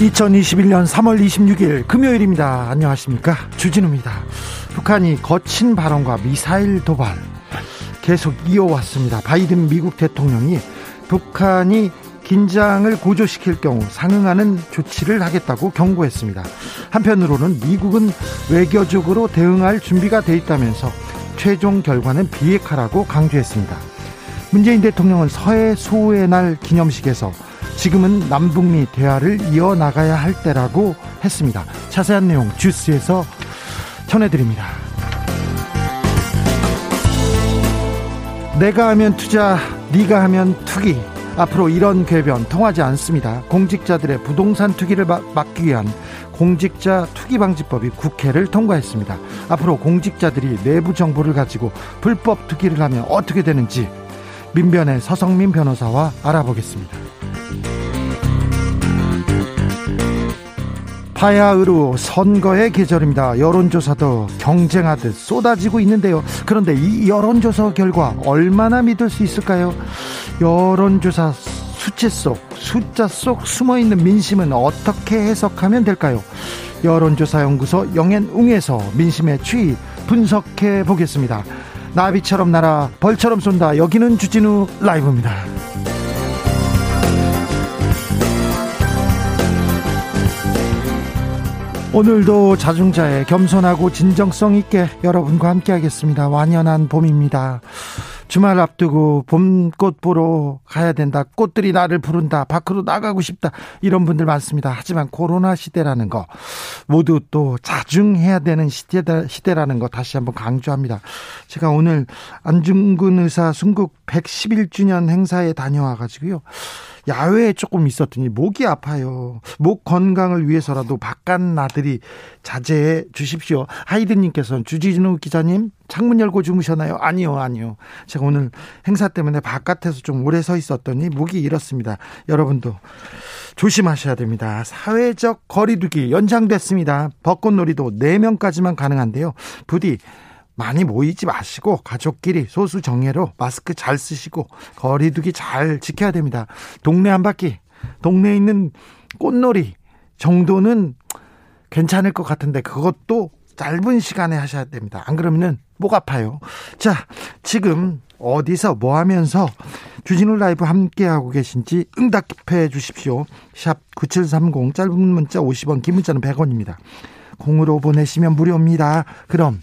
2021년 3월 26일 금요일입니다. 안녕하십니까. 주진우입니다. 북한이 거친 발언과 미사일 도발 계속 이어왔습니다. 바이든 미국 대통령이 북한이 긴장을 고조시킬 경우 상응하는 조치를 하겠다고 경고했습니다. 한편으로는 미국은 외교적으로 대응할 준비가 돼 있다면서 최종 결과는 비핵화라고 강조했습니다. 문재인 대통령은 서해 수호의 날 기념식에서 지금은 남북미 대화를 이어나가야 할 때라고 했습니다. 자세한 내용 주스에서 전해드립니다. 내가 하면 투자, 네가 하면 투기. 앞으로 이런 궤변 통하지 않습니다. 공직자들의 부동산 투기를 막기 위한 공직자 투기 방지법이 국회를 통과했습니다. 앞으로 공직자들이 내부 정보를 가지고 불법 투기를 하면 어떻게 되는지 민변의 서성민 변호사와 알아보겠습니다. 바야흐로 선거의 계절입니다. 여론조사도 경쟁하듯 쏟아지고 있는데요. 그런데 이 여론조사 결과 얼마나 믿을 수 있을까요? 여론조사 수치 속, 숫자 속 숨어 있는 민심은 어떻게 해석하면 될까요? 여론조사연구소 영앤웅에서 민심의 추이 분석해 보겠습니다. 나비처럼 날아 벌처럼 쏜다. 여기는 주진우 라이브입니다. 오늘도 자중자의 겸손하고 진정성 있게 여러분과 함께 하겠습니다. 완연한 봄입니다. 주말 앞두고 봄꽃 보러 가야 된다. 꽃들이 나를 부른다. 밖으로 나가고 싶다. 이런 분들 많습니다. 하지만 코로나 시대라는 거 모두 또 자중해야 되는 시대다, 시대라는 거 다시 한번 강조합니다. 제가 오늘 안중근 의사 순국 111주년 행사에 다녀와 가지고요. 야외에 조금 있었더니 목이 아파요. 목 건강을 위해서라도 바깥 나들이 자제해 주십시오. 하이든님께서는 주지진우 기자님 창문 열고 주무셨나요? 아니요, 아니요. 제가 오늘 행사 때문에 바깥에서 좀 오래 서 있었더니 목이 이렇습니다. 여러분도 조심하셔야 됩니다. 사회적 거리두기 연장됐습니다. 벚꽃놀이도 4명까지만 가능한데요. 부디 많이 모이지 마시고 가족끼리 소수 정예로 마스크 잘 쓰시고 거리두기 잘 지켜야 됩니다. 동네 한 바퀴, 동네에 있는 꽃놀이 정도는 괜찮을 것 같은데 그것도 짧은 시간에 하셔야 됩니다. 안 그러면은 목 아파요. 자, 지금 어디서 뭐 하면서 주진우 라이브 함께하고 계신지 응답해 주십시오. 샵 9730 짧은 문자 50원 긴 문자는 100원입니다. 공으로 보내시면 무료입니다. 그럼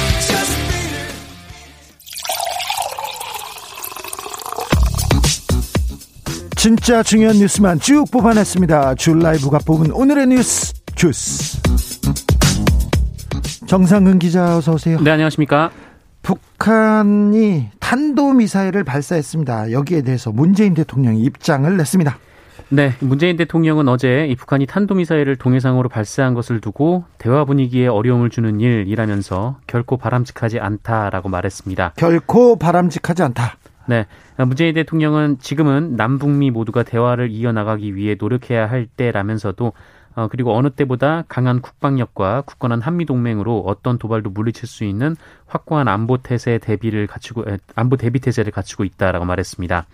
진짜 중요한 뉴스만 쭉 뽑아냈습니다. 줄 라이브가 뽑은 오늘의 뉴스 주스. 정상근 기자 어서 오세요. 네, 안녕하십니까? 북한이 탄도 미사일을 발사했습니다. 여기에 대해서 문재인 대통령이 입장을 냈습니다. 네, 문재인 대통령은 어제 이 북한이 탄도미사일을 동해상으로 발사한 것을 두고 대화 분위기에 어려움을 주는 일이라면서 결코 바람직하지 않다라고 말했습니다. 결코 바람직하지 않다. 네. 문재인 대통령은 지금은 남북미 모두가 대화를 이어나가기 위해 노력해야 할 때라면서도 어, 그리고 어느 때보다 강한 국방력과 굳건한 한미 동맹으로 어떤 도발도 물리칠 수 있는 확고한 안보 태세 대비를 갖추고 안보 대비 태세를 갖추고 있다라고 말했습니다.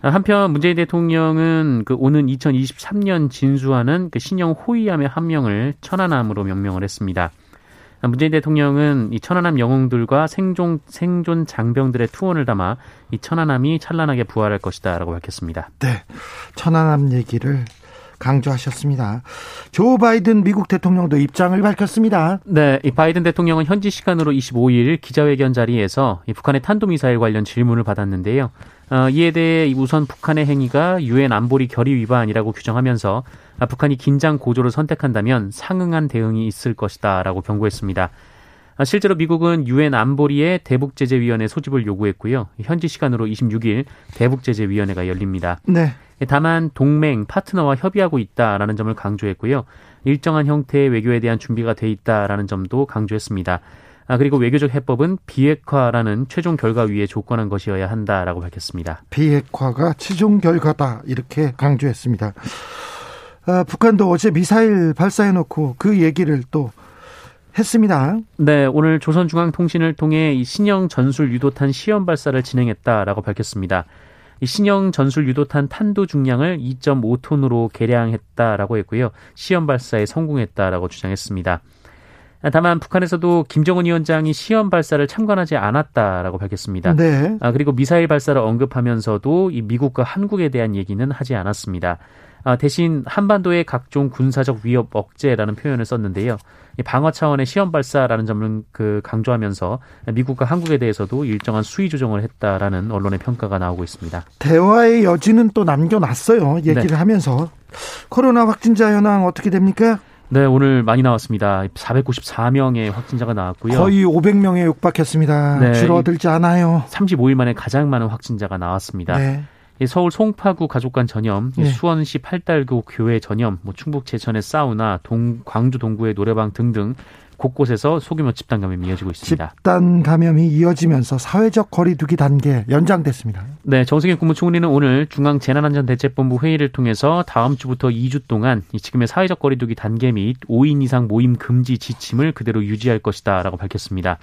한편 문재인 대통령은 그 오는 2023년 진수하는 그 신형 호위함의 한 명을 천안함으로 명명을 했습니다. 문재인 대통령은 이 천안함 영웅들과 생존 생존 장병들의 투혼을 담아 이 천안함이 찬란하게 부활할 것이다 라고 밝혔습니다. 네, 천안함 얘기를 강조하셨습니다. 조 바이든 미국 대통령도 입장을 밝혔습니다. 네, 이 바이든 대통령은 현지 시간으로 25일 기자회견 자리에서 이 북한의 탄도미사일 관련 질문을 받았는데요. 어, 이에 대해 우선 북한의 행위가 유엔 안보리 결의 위반이라고 규정하면서 아, 북한이 긴장 고조를 선택한다면 상응한 대응이 있을 것이다라고 경고했습니다. 아, 실제로 미국은 유엔 안보리의 대북 제재 위원회 소집을 요구했고요. 현지 시간으로 26일 대북 제재 위원회가 열립니다. 네. 다만 동맹 파트너와 협의하고 있다라는 점을 강조했고요. 일정한 형태의 외교에 대한 준비가 돼 있다라는 점도 강조했습니다. 아, 그리고 외교적 해법은 비핵화라는 최종 결과 위에 조건한 것이어야 한다라고 밝혔습니다. 비핵화가 최종 결과다 이렇게 강조했습니다. 아, 북한도 어제 미사일 발사해놓고 그 얘기를 또 했습니다. 네, 오늘 조선중앙통신을 통해 이 신형 전술 유도탄 시험 발사를 진행했다라고 밝혔습니다. 이 신형 전술 유도탄 탄도 중량을 2.5톤으로 개량했다라고 했고요. 시험 발사에 성공했다라고 주장했습니다. 다만 북한에서도 김정은 위원장이 시험 발사를 참관하지 않았다라고 밝혔습니다. 네. 아, 그리고 미사일 발사를 언급하면서도 이 미국과 한국에 대한 얘기는 하지 않았습니다. 아, 대신 한반도의 각종 군사적 위협 억제라는 표현을 썼는데요. 방어 차원의 시험 발사라는 점을 그 강조하면서 미국과 한국에 대해서도 일정한 수위 조정을 했다라는 언론의 평가가 나오고 있습니다. 대화의 여지는 또 남겨놨어요. 얘기를 네. 하면서 코로나 확진자 현황 어떻게 됩니까? 네, 오늘 많이 나왔습니다. 494명의 확진자가 나왔고요. 거의 500명에 육박했습니다. 네, 줄어들지 않아요. 35일 만에 가장 많은 확진자가 나왔습니다. 네. 서울 송파구 가족관 전염, 네. 수원시 팔달구 교회 전염, 뭐 충북 제천의 사우나, 동, 광주 동구의 노래방 등등 곳곳에서 소규모 집단 감염이 이어지고 있습니다. 집단 감염이 이어지면서 사회적 거리두기 단계 연장됐습니다. 네, 정세균 국무총리는 오늘 중앙 재난안전대책본부 회의를 통해서 다음 주부터 2주 동안 지금의 사회적 거리두기 단계 및 5인 이상 모임 금지 지침을 그대로 유지할 것이다라고 밝혔습니다.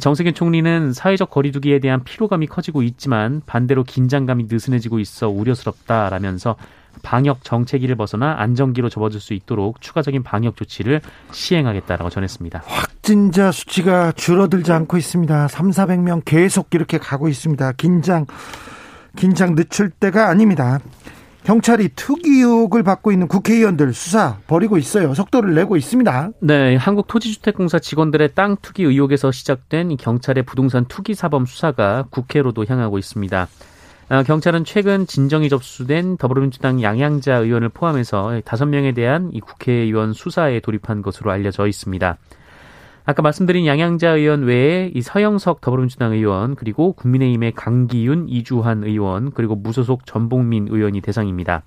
정세균 총리는 사회적 거리두기에 대한 피로감이 커지고 있지만 반대로 긴장감이 느슨해지고 있어 우려스럽다라면서 방역 정체기를 벗어나 안정기로 접어들 수 있도록 추가적인 방역 조치를 시행하겠다라고 전했습니다. 확진자 수치가 줄어들지 않고 있습니다. 3, 400명 계속 이렇게 가고 있습니다. 긴장 긴장 늦출 때가 아닙니다. 경찰이 투기 의혹을 받고 있는 국회의원들 수사 벌이고 있어요. 속도를 내고 있습니다. 네, 한국토지주택공사 직원들의 땅 투기 의혹에서 시작된 경찰의 부동산 투기 사범 수사가 국회로도 향하고 있습니다. 아, 경찰은 최근 진정이 접수된 더불어민주당 양양자 의원을 포함해서 다섯 명에 대한 이 국회의원 수사에 돌입한 것으로 알려져 있습니다. 아까 말씀드린 양양자 의원 외에 이 서영석 더불어민주당 의원 그리고 국민의힘의 강기윤 이주환 의원 그리고 무소속 전봉민 의원이 대상입니다.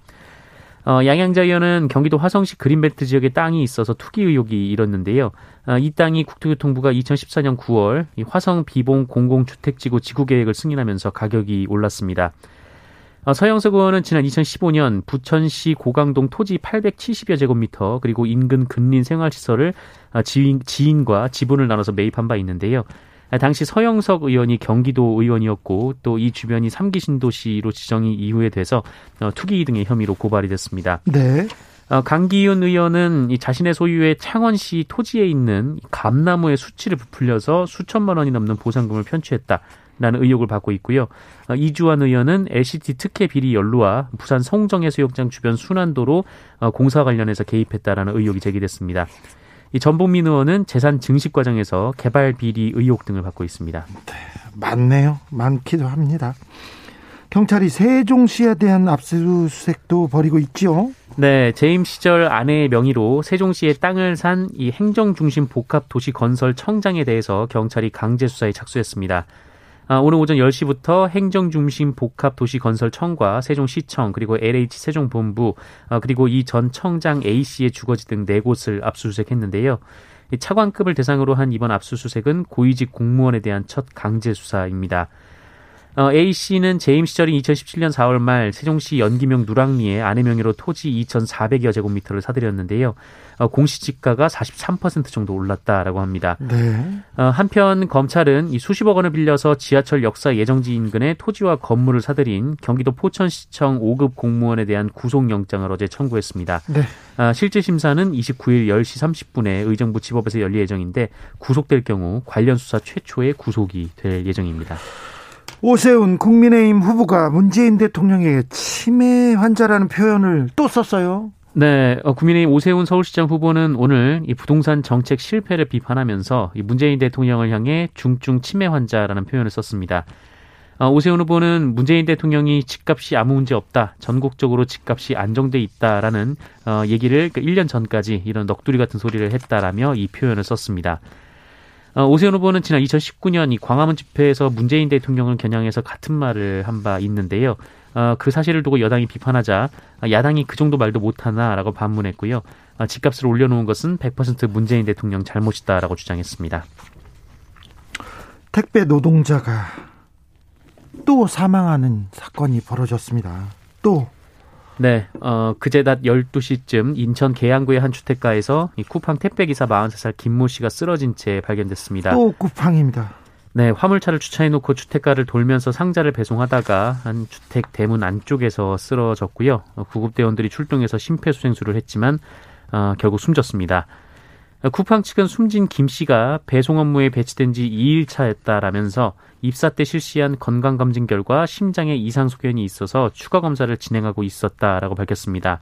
어, 양양자 의원은 경기도 화성시 그린벨트 지역에 땅이 있어서 투기 의혹이 일었는데요. 어, 이 땅이 국토교통부가 2014년 9월 이 화성 비봉 공공주택지구 지구계획을 승인하면서 가격이 올랐습니다. 어, 서영석 의원은 지난 2015년 부천시 고강동 토지 870여 제곱미터 그리고 인근 근린 생활시설을 어, 지인, 지인과 지분을 나눠서 매입한 바 있는데요. 당시 서영석 의원이 경기도 의원이었고 또 이 주변이 삼기 신도시로 지정이 이후에 돼서 어, 투기 등의 혐의로 고발이 됐습니다. 네. 어, 강기윤 의원은 이 자신의 소유의 창원시 토지에 있는 감나무의 수치를 부풀려서 수천만 원이 넘는 보상금을 편취했다. 라는 의혹을 받고 있고요. 어, 이주환 의원은 LCT 특혜 비리 연루와 부산 송정해수욕장 주변 순환도로 공사 관련해서 개입했다라는 의혹이 제기됐습니다. 이 전봉민 의원은 재산 증식 과정에서 개발 비리 의혹 등을 받고 있습니다. 네, 많네요. 많기도 합니다. 경찰이 세종시에 대한 압수수색도 벌이고 있죠. 네, 재임 시절 아내의 명의로 세종시에 땅을 산 이 행정중심 복합 도시 건설 청장에 대해서 경찰이 강제 수사에 착수했습니다. 아, 오늘 오전 10시부터 행정중심 복합도시건설청과 세종시청 그리고 LH 세종본부 아, 그리고 이 전 청장 A씨의 주거지 등 네 곳을 압수수색했는데요. 차관급을 대상으로 한 이번 압수수색은 고위직 공무원에 대한 첫 강제 수사입니다. 어, A 씨는 재임 시절인 2017년 4월 말 세종시 연기명 누랑리에 아내 명의로 토지 2,400여 제곱미터를 사들였는데요. 어, 공시지가가 43% 정도 올랐다라고 합니다. 네. 어, 한편 검찰은 이 수십억 원을 빌려서 지하철 역사 예정지 인근에 토지와 건물을 사들인 경기도 포천시청 5급 공무원에 대한 구속영장을 어제 청구했습니다. 네. 어, 실제 심사는 29일 10시 30분에 의정부 지법에서 열릴 예정인데 구속될 경우 관련 수사 최초의 구속이 될 예정입니다. 오세훈 국민의힘 후보가 문재인 대통령에게 치매 환자라는 표현을 또 썼어요. 네, 어, 국민의힘 오세훈 서울시장 후보는 오늘 이 부동산 정책 실패를 비판하면서 이 문재인 대통령을 향해 중증 치매 환자라는 표현을 썼습니다. 어, 오세훈 후보는 문재인 대통령이 집값이 아무 문제 없다, 전국적으로 집값이 안정돼 있다라는 어, 얘기를 1년 그 전까지 이런 넋두리 같은 소리를 했다라며 이 표현을 썼습니다. 어, 오세훈 후보는 지난 2019년 이 광화문 집회에서 문재인 대통령을 겨냥해서 같은 말을 한 바 있는데요. 어, 그 사실을 두고 여당이 비판하자 야당이 그 정도 말도 못하나라고 반문했고요. 어, 집값을 올려놓은 것은 100% 문재인 대통령 잘못이다라고 주장했습니다. 택배 노동자가 또 사망하는 사건이 벌어졌습니다. 또 네, 어, 그제 낮 12시쯤 인천 계양구의 한 주택가에서 이 쿠팡 택배기사 43살 김모 씨가 쓰러진 채 발견됐습니다. 또 쿠팡입니다. 네, 화물차를 주차해놓고 주택가를 돌면서 상자를 배송하다가 한 주택 대문 안쪽에서 쓰러졌고요. 구급대원들이 출동해서 심폐소생술을 했지만 어, 결국 숨졌습니다. 쿠팡 측은 숨진 김 씨가 배송 업무에 배치된 지 2일 차였다라면서 입사 때 실시한 건강검진 결과 심장에 이상 소견이 있어서 추가 검사를 진행하고 있었다라고 밝혔습니다.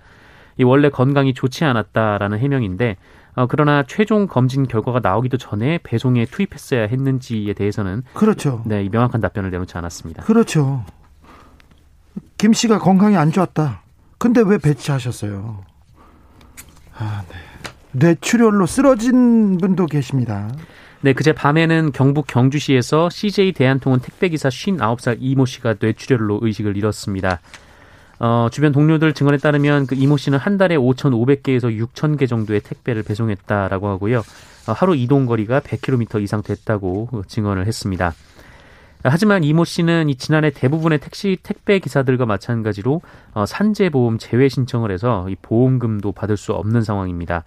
이 원래 건강이 좋지 않았다라는 해명인데 어, 그러나 최종 검진 결과가 나오기도 전에 배송에 투입했어야 했는지에 대해서는 그렇죠. 네, 명확한 답변을 내놓지 않았습니다. 그렇죠. 김 씨가 건강이 안 좋았다. 근데 왜 배치하셨어요? 아, 네. 뇌출혈로 쓰러진 분도 계십니다. 네, 그제 밤에는 경북 경주시에서 CJ 대한통운 택배기사 59살 이모 씨가 뇌출혈로 의식을 잃었습니다. 어, 주변 동료들 증언에 따르면 그 이모 씨는 한 달에 5,500개에서 6,000개 정도의 택배를 배송했다라고 하고요. 어, 하루 이동 거리가 100km 이상 됐다고 증언을 했습니다. 하지만 이모 씨는 이 지난해 대부분의 택시 택배 기사들과 마찬가지로 어, 산재보험 제외 신청을 해서 이 보험금도 받을 수 없는 상황입니다.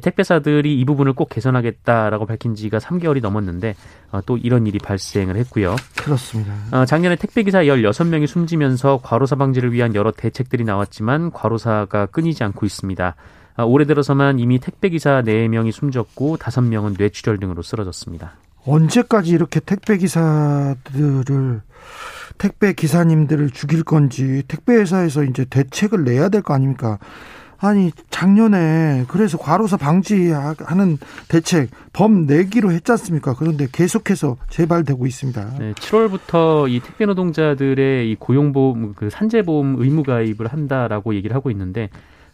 택배사들이 이 부분을 꼭 개선하겠다라고 밝힌 지가 3개월이 넘었는데 어, 또 이런 일이 발생을 했고요. 그렇습니다. 어, 작년에 택배기사 16명이 숨지면서 과로사 방지를 위한 여러 대책들이 나왔지만 과로사가 끊이지 않고 있습니다. 어, 올해 들어서만 이미 택배기사 4명이 숨졌고 5명은 뇌출혈 등으로 쓰러졌습니다. 언제까지 이렇게 택배기사들을 택배 기사님들을 죽일 건지 택배 회사에서 이제 대책을 내야 될 거 아닙니까? 아니 작년에 그래서 과로사 방지하는 대책 범 내기로 했지 않습니까? 그런데 계속해서 재발되고 있습니다. 네, 7월부터 이 택배 노동자들의 이 고용보험 그 산재보험 의무 가입을 한다라고 얘기를 하고 있는데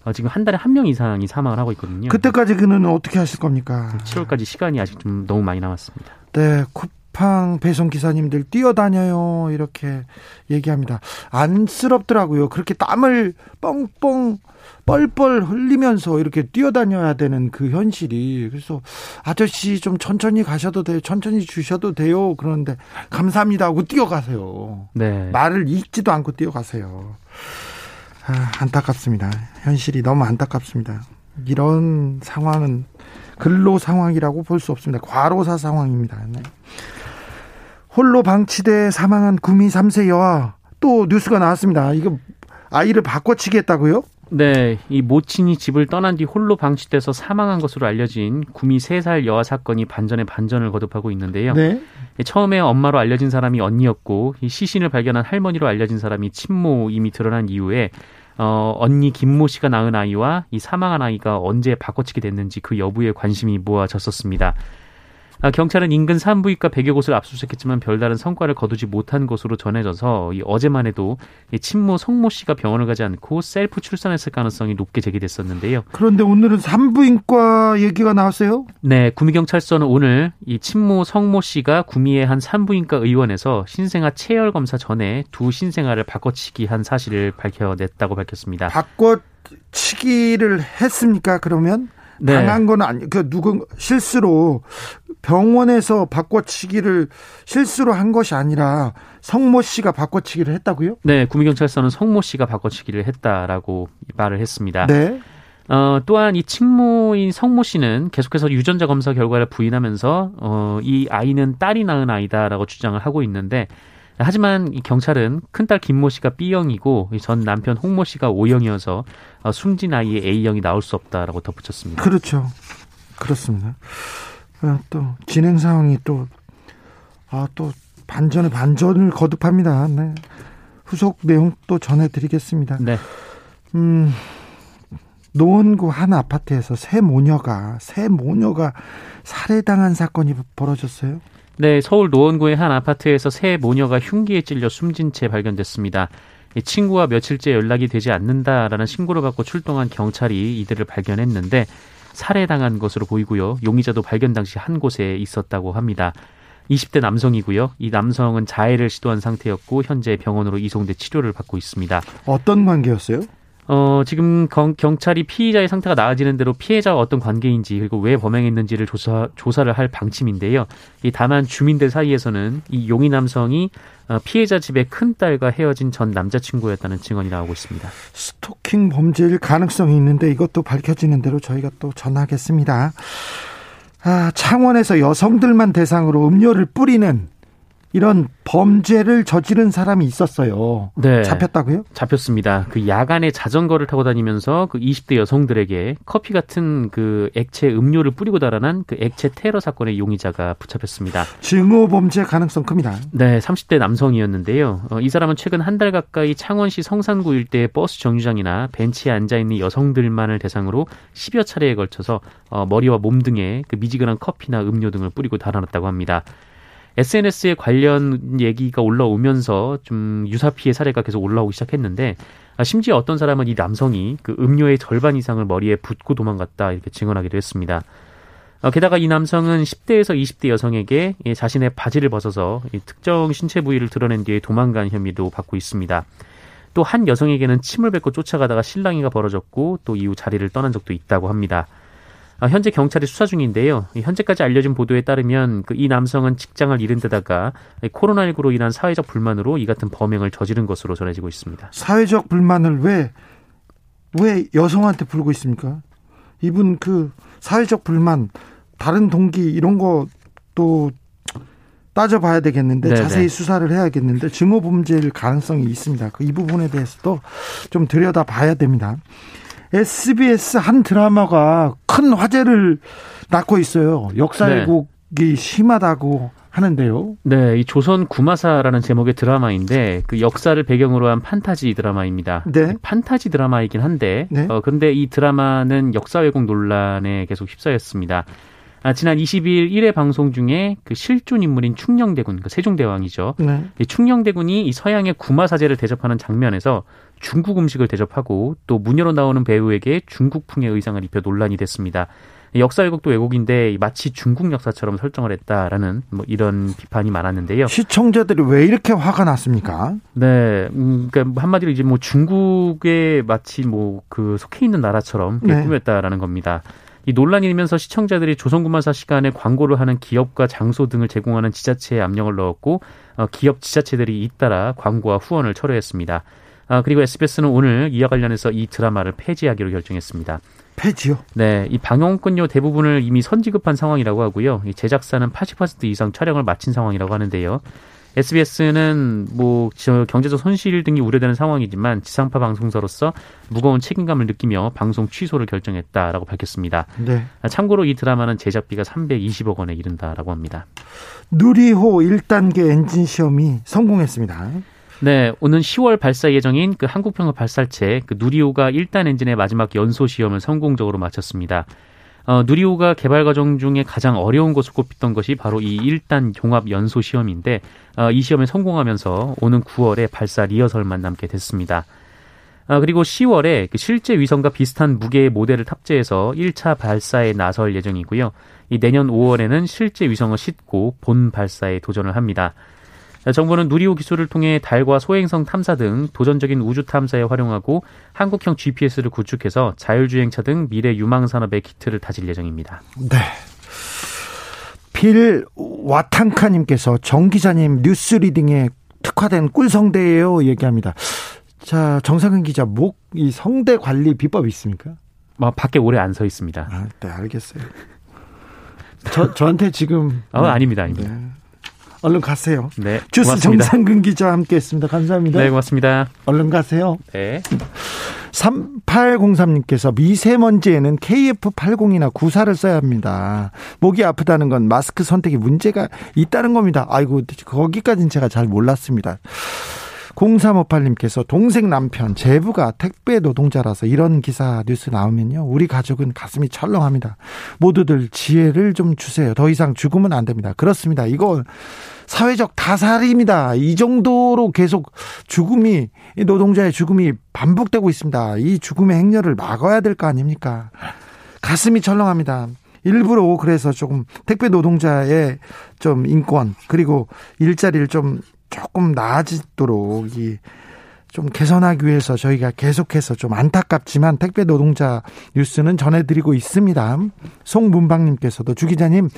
어, 지금 한 달에 한 명 이상이 사망을 하고 있거든요. 그때까지 그는 어떻게 하실 겁니까? 7월까지 시간이 아직 좀 너무 많이 남았습니다. 네, 쿠팡 배송 기사님들 뛰어다녀요 이렇게 얘기합니다. 안쓰럽더라고요. 그렇게 땀을 뻥뻥 뻘뻘 흘리면서 이렇게 뛰어다녀야 되는 그 현실이 그래서 아저씨 좀 천천히 가셔도 돼요. 천천히 주셔도 돼요. 그런데 감사합니다 하고 뛰어가세요. 네. 말을 읽지도 않고 뛰어가세요. 아, 안타깝습니다. 현실이 너무 안타깝습니다. 이런 상황은 근로 상황이라고 볼 수 없습니다. 과로사 상황입니다. 네. 홀로 방치돼 사망한 구미 3세 여아 또 뉴스가 나왔습니다. 이거 아이를 바꿔치기 했다고요? 네, 이 모친이 집을 떠난 뒤 홀로 방치돼서 사망한 것으로 알려진 구미 3살 여아 사건이 반전에 반전을 거듭하고 있는데요. 네. 처음에 엄마로 알려진 사람이 언니였고 이 시신을 발견한 할머니로 알려진 사람이 친모 이미 드러난 이후에 어, 언니 김모 씨가 낳은 아이와 이 사망한 아이가 언제 바꿔치기 됐는지 그 여부에 관심이 모아졌었습니다. 아, 경찰은 인근 산부인과 100여 곳을 압수수색했지만 별다른 성과를 거두지 못한 것으로 전해져서 어제만 해도 친모 성모 씨가 병원을 가지 않고 셀프 출산했을 가능성이 높게 제기됐었는데요. 그런데 오늘은 산부인과 얘기가 나왔어요? 네, 구미경찰서는 오늘 이 친모 성모 씨가 구미의 한 산부인과 의원에서 신생아 체열 검사 전에 두 신생아를 바꿔치기 한 사실을 밝혀냈다고 밝혔습니다. 바꿔치기를 했습니까? 그러면? 네. 당한 건 아니, 그 누군 실수로 병원에서 바꿔치기를 실수로 한 것이 아니라 성모 씨가 바꿔치기를 했다고요? 네, 구미경찰서는 성모 씨가 바꿔치기를 했다라고 말을 했습니다. 네. 어, 또한 이 친모인 성모 씨는 계속해서 유전자 검사 결과를 부인하면서 어, 이 아이는 딸이 낳은 아이다라고 주장을 하고 있는데 하지만 이 경찰은 큰딸 김모 씨가 B형이고 전 남편 홍모 씨가 O형이어서 어, 숨진 아이의 A형이 나올 수 없다라고 덧붙였습니다. 그렇죠. 그렇습니다. 아, 또 진행 상황이 또 아, 또 반전에 반전을 거듭합니다. 네. 후속 내용 또 전해드리겠습니다. 네. 음, 노원구 한 아파트에서 새 모녀가 새 모녀가 살해당한 사건이 벌어졌어요. 네, 서울 노원구의 한 아파트에서 새 모녀가 흉기에 찔려 숨진 채 발견됐습니다. 친구와 며칠째 연락이 되지 않는다라는 신고를 받고 출동한 경찰이 이들을 발견했는데 살해당한 것으로 보이고요. 용의자도 발견 당시 한 곳에 있었다고 합니다. 20대 남성이고요. 이 남성은 자해를 시도한 상태였고 현재 병원으로 이송돼 치료를 받고 있습니다. 어떤 관계였어요? 어, 지금 경찰이 피의자의 상태가 나아지는 대로 피해자와 어떤 관계인지 그리고 왜 범행했는지를 조사, 조사를 할 방침인데요. 이 다만 주민들 사이에서는 이 용의 남성이 어, 피해자 집의 큰 딸과 헤어진 전 남자친구였다는 증언이 나오고 있습니다. 스토킹 범죄일 가능성이 있는데 이것도 밝혀지는 대로 저희가 또 전하겠습니다. 아, 창원에서 여성들만 대상으로 음료를 뿌리는 이런 범죄를 저지른 사람이 있었어요. 네. 잡혔다고요? 잡혔습니다. 그 야간에 자전거를 타고 다니면서 그 20대 여성들에게 커피 같은 그 액체 음료를 뿌리고 달아난 그 액체 테러 사건의 용의자가 붙잡혔습니다. 증오 범죄 가능성 큽니다. 네, 30대 남성이었는데요. 어, 이 사람은 최근 한 달 가까이 창원시 성산구 일대의 버스 정류장이나 벤치에 앉아 있는 여성들만을 대상으로 10여 차례에 걸쳐서 어, 머리와 몸 등에 그 미지근한 커피나 음료 등을 뿌리고 달아났다고 합니다. SNS에 관련 얘기가 올라오면서 좀 유사 피해 사례가 계속 올라오기 시작했는데 아, 심지어 어떤 사람은 이 남성이 그 음료의 절반 이상을 머리에 붓고 도망갔다 이렇게 증언하기도 했습니다. 아, 게다가 이 남성은 10대에서 20대 여성에게 자신의 바지를 벗어서 특정 신체 부위를 드러낸 뒤에 도망간 혐의도 받고 있습니다. 또 한 여성에게는 침을 뱉고 쫓아가다가 실랑이가 벌어졌고 또 이후 자리를 떠난 적도 있다고 합니다. 아, 현재 경찰이 수사 중인데요. 현재까지 알려진 보도에 따르면 그 이 남성은 직장을 잃은 데다가 코로나19로 인한 사회적 불만으로 이 같은 범행을 저지른 것으로 전해지고 있습니다. 사회적 불만을 왜, 왜 여성한테 불고 있습니까? 이분 그 사회적 불만, 다른 동기 이런 것도 따져봐야 되겠는데 네네. 자세히 수사를 해야겠는데 증오 범죄일 가능성이 있습니다. 그 이 부분에 대해서도 좀 들여다봐야 됩니다. SBS 한 드라마가 큰 화제를 낳고 있어요. 역사 왜곡이 네. 심하다고 하는데요. 네, 이 조선 구마사라는 제목의 드라마인데 그 역사를 배경으로 한 판타지 드라마입니다. 네. 판타지 드라마이긴 한데 네. 어, 그런데 이 드라마는 역사 왜곡 논란에 계속 휩싸였습니다. 아, 지난 20일 1회 방송 중에 그 실존 인물인 충녕대군, 그 세종대왕이죠. 네. 이 충녕대군이 이 서양의 구마사제를 대접하는 장면에서 중국 음식을 대접하고 또 무녀로 나오는 배우에게 중국풍의 의상을 입혀 논란이 됐습니다. 역사 왜곡도 왜곡인데 마치 중국 역사처럼 설정을 했다라는 뭐 이런 비판이 많았는데요. 시청자들이 왜 이렇게 화가 났습니까? 네, 음, 그러니까 한마디로 이제 뭐 중국에 마치 뭐 그 속해 있는 나라처럼 네. 꾸몄다라는 겁니다. 이 논란이 일면서 시청자들이 조선구마사 시간에 광고를 하는 기업과 장소 등을 제공하는 지자체에 압력을 넣었고 어, 기업 지자체들이 잇따라 광고와 후원을 철회했습니다. 아, 그리고 SBS는 오늘 이와 관련해서 이 드라마를 폐지하기로 결정했습니다. 폐지요? 네, 이 방영권료 대부분을 이미 선지급한 상황이라고 하고요. 이 제작사는 80% 이상 촬영을 마친 상황이라고 하는데요. SBS는 뭐 경제적 손실 등이 우려되는 상황이지만 지상파 방송사로서 무거운 책임감을 느끼며 방송 취소를 결정했다라고 밝혔습니다. 네. 참고로 이 드라마는 제작비가 320억 원에 이른다라고 합니다. 누리호 1단계 엔진 시험이 성공했습니다. 네, 오는 10월 발사 예정인 그 한국평화 발사체 그 누리호가 1단 엔진의 마지막 연소 시험을 성공적으로 마쳤습니다. 어, 누리호가 개발 과정 중에 가장 어려운 것으로 꼽혔던 것이 바로 이 1단 종합 연소 시험인데 어, 이 시험에 성공하면서 오는 9월에 발사 리허설만 남게 됐습니다. 아, 그리고 10월에 그 실제 위성과 비슷한 무게의 모델을 탑재해서 1차 발사에 나설 예정이고요. 이 내년 5월에는 실제 위성을 싣고 본 발사에 도전을 합니다. 정부는 누리호 기술을 통해 달과 소행성 탐사 등 도전적인 우주 탐사에 활용하고 한국형 GPS를 구축해서 자율주행차 등 미래 유망 산업의 기틀을 다질 예정입니다. 네. 빌 와탕카님께서 정 기자님 뉴스 리딩에 특화된 꿀성대예요 얘기합니다. 자 정상근 기자 목 이 성대 관리 비법이 있습니까? 뭐 밖에 오래 안 서 있습니다. 아, 네 알겠어요. 저 저한테 지금 어, 아닙니다, 아닙니다. 네. 얼른 가세요. 네, 주스 고맙습니다. 정상근 기자와 함께 했습니다. 감사합니다. 네, 고맙습니다. 얼른 가세요. 네. 3803님께서 미세먼지에는 KF80이나 구사를 써야 합니다. 목이 아프다는 건 마스크 선택에 문제가 있다는 겁니다. 아이고, 거기까지는 제가 잘 몰랐습니다. 0358님께서 동생 남편 제부가 택배 노동자라서 이런 기사 뉴스 나오면요. 우리 가족은 가슴이 철렁합니다. 모두들 지혜를 좀 주세요. 더 이상 죽으면 안 됩니다. 그렇습니다. 이거 사회적 타살입니다. 이 정도로 계속 죽음이 이 노동자의 죽음이 반복되고 있습니다. 이 죽음의 행렬을 막아야 될 거 아닙니까? 가슴이 철렁합니다. 일부러 그래서 조금 택배 노동자의 좀 인권 그리고 일자리를 좀 조금 나아지도록 이 좀 개선하기 위해서 저희가 계속해서 좀 안타깝지만 택배 노동자 뉴스는 전해드리고 있습니다. 송문방님께서도 주 기자님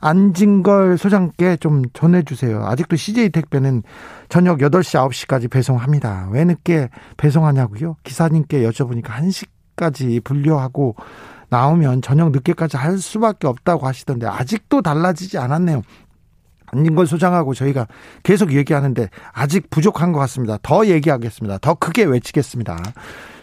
안진걸 소장께 좀 전해주세요. 아직도 CJ 택배는 저녁 8시, 9시까지 배송합니다. 왜 늦게 배송하냐고요? 기사님께 여쭤보니까 1시까지 분류하고 나오면 저녁 늦게까지 할 수밖에 없다고 하시던데 아직도 달라지지 않았네요. 안진걸 소장하고 저희가 계속 얘기하는데 아직 부족한 것 같습니다. 더 얘기하겠습니다. 더 크게 외치겠습니다.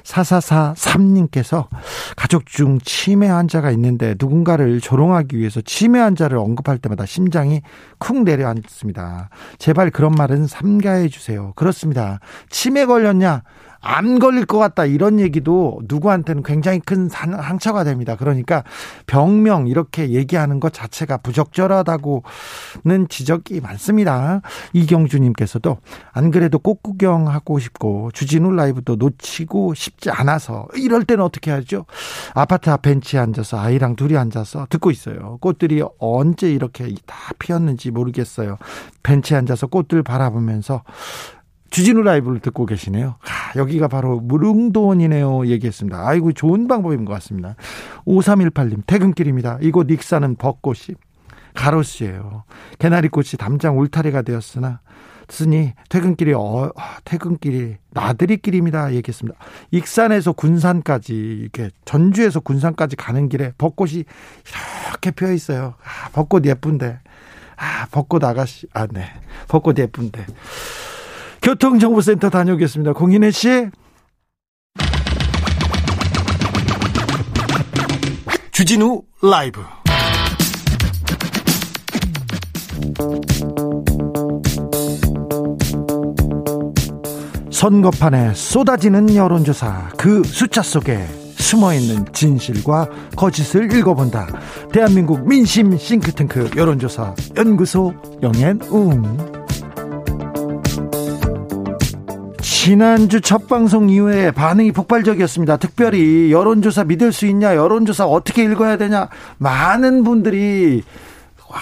4443님께서 가족 중 치매 환자가 있는데 누군가를 조롱하기 위해서 치매 환자를 언급할 때마다 심장이 쿵 내려앉습니다. 제발 그런 말은 삼가해 주세요. 그렇습니다. 치매 걸렸냐? 안 걸릴 것 같다 이런 얘기도 누구한테는 굉장히 큰 상처가 됩니다. 그러니까 병명 이렇게 얘기하는 것 자체가 부적절하다고는 지적이 많습니다. 이경주님께서도 안 그래도 꽃 구경하고 싶고 주진우 라이브도 놓치고 싶지 않아서 이럴 때는 어떻게 하죠? 아파트 앞 벤치에 앉아서 아이랑 둘이 앉아서 듣고 있어요. 꽃들이 언제 이렇게 다 피었는지 모르겠어요. 벤치에 앉아서 꽃들 바라보면서 주진우 라이브를 듣고 계시네요. 아, 여기가 바로 무릉도원이네요. 얘기했습니다. 아이고, 좋은 방법인 것 같습니다. 5318님, 퇴근길입니다. 이곳 익사는 벚꽃이 가로수예요. 개나리꽃이 담장 울타리가 되었으나, 쓰니 퇴근길이 어, 퇴근길이 나들이길입니다. 얘기했습니다. 익산에서 군산까지 이렇게 전주에서 군산까지 가는 길에 벚꽃이 이렇게 피어 있어요. 아, 벚꽃 예쁜데. 아, 벚꽃 아가씨. 아, 네. 벚꽃 예쁜데. 교통정보센터 다녀오겠습니다. 공인혜 씨. 주진우 라이브. 선거판에 쏟아지는 여론조사 그 숫자 속에 숨어있는 진실과 거짓을 읽어본다. 대한민국 민심 싱크탱크 여론조사 연구소 영앤웅. 지난주 첫 방송 이후에 반응이 폭발적이었습니다. 특별히 여론조사 믿을 수 있냐, 여론조사 어떻게 읽어야 되냐, 많은 분들이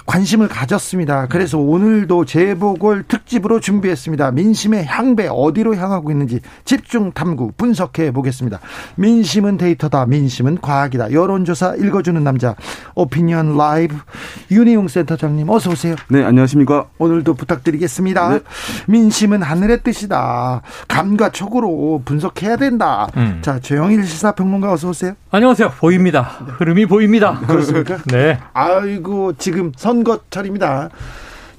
관심을 가졌습니다. 그래서 오늘도 재보궐 특집으로 준비했습니다. 민심의 향배 어디로 향하고 있는지 집중 탐구 분석해 보겠습니다. 민심은 데이터다. 민심은 과학이다. 여론조사 읽어주는 남자 오피니언 라이브 윤희용 센터장님 어서 오세요. 네 안녕하십니까. 오늘도 부탁드리겠습니다. 네. 민심은 하늘의 뜻이다. 감과 촉으로 분석해야 된다. 음. 자 조영일 시사평론가 어서 오세요. 안녕하세요. 보입니다. 흐름이 보입니다. 그렇습니까? 네. 아이고 지금 선거철입니다.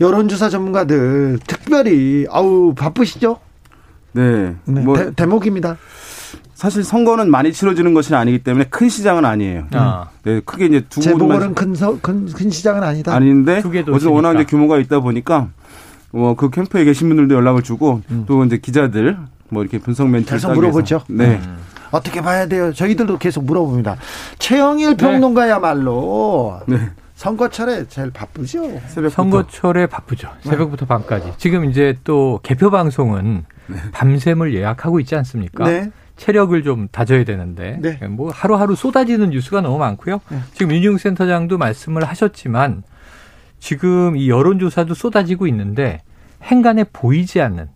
여론조사 전문가들 특별히 아우 바쁘시죠? 네. 네 뭐, 대, 목입니다 사실 선거는 많이 치러지는 것이 아니기 때문에 큰 시장은 아니에요. 아. 네, 크게 이제 두 재보궐은 큰, 큰, 큰 시장은 아니다. 아닌데 어제 워낙 이제 규모가 있다 보니까 뭐그 캠프에 계신 분들도 연락을 주고 음. 또 이제 기자들 뭐 이렇게 분석 멘트를 계속 물어보죠. 네. 음. 어떻게 봐야 돼요? 저희들도 계속 물어봅니다. 최영일 평론가야말로 네. 선거철에 제일 바쁘죠. 새벽부터. 선거철에 바쁘죠. 새벽부터 밤까지. 지금 이제 또 개표 방송은 네. 밤샘을 예약하고 있지 않습니까? 네. 체력을 좀 다져야 되는데 네. 뭐 하루하루 쏟아지는 뉴스가 너무 많고요. 네. 지금 윤용 센터장도 말씀을 하셨지만 지금 이 여론조사도 쏟아지고 있는데 행간에 보이지 않는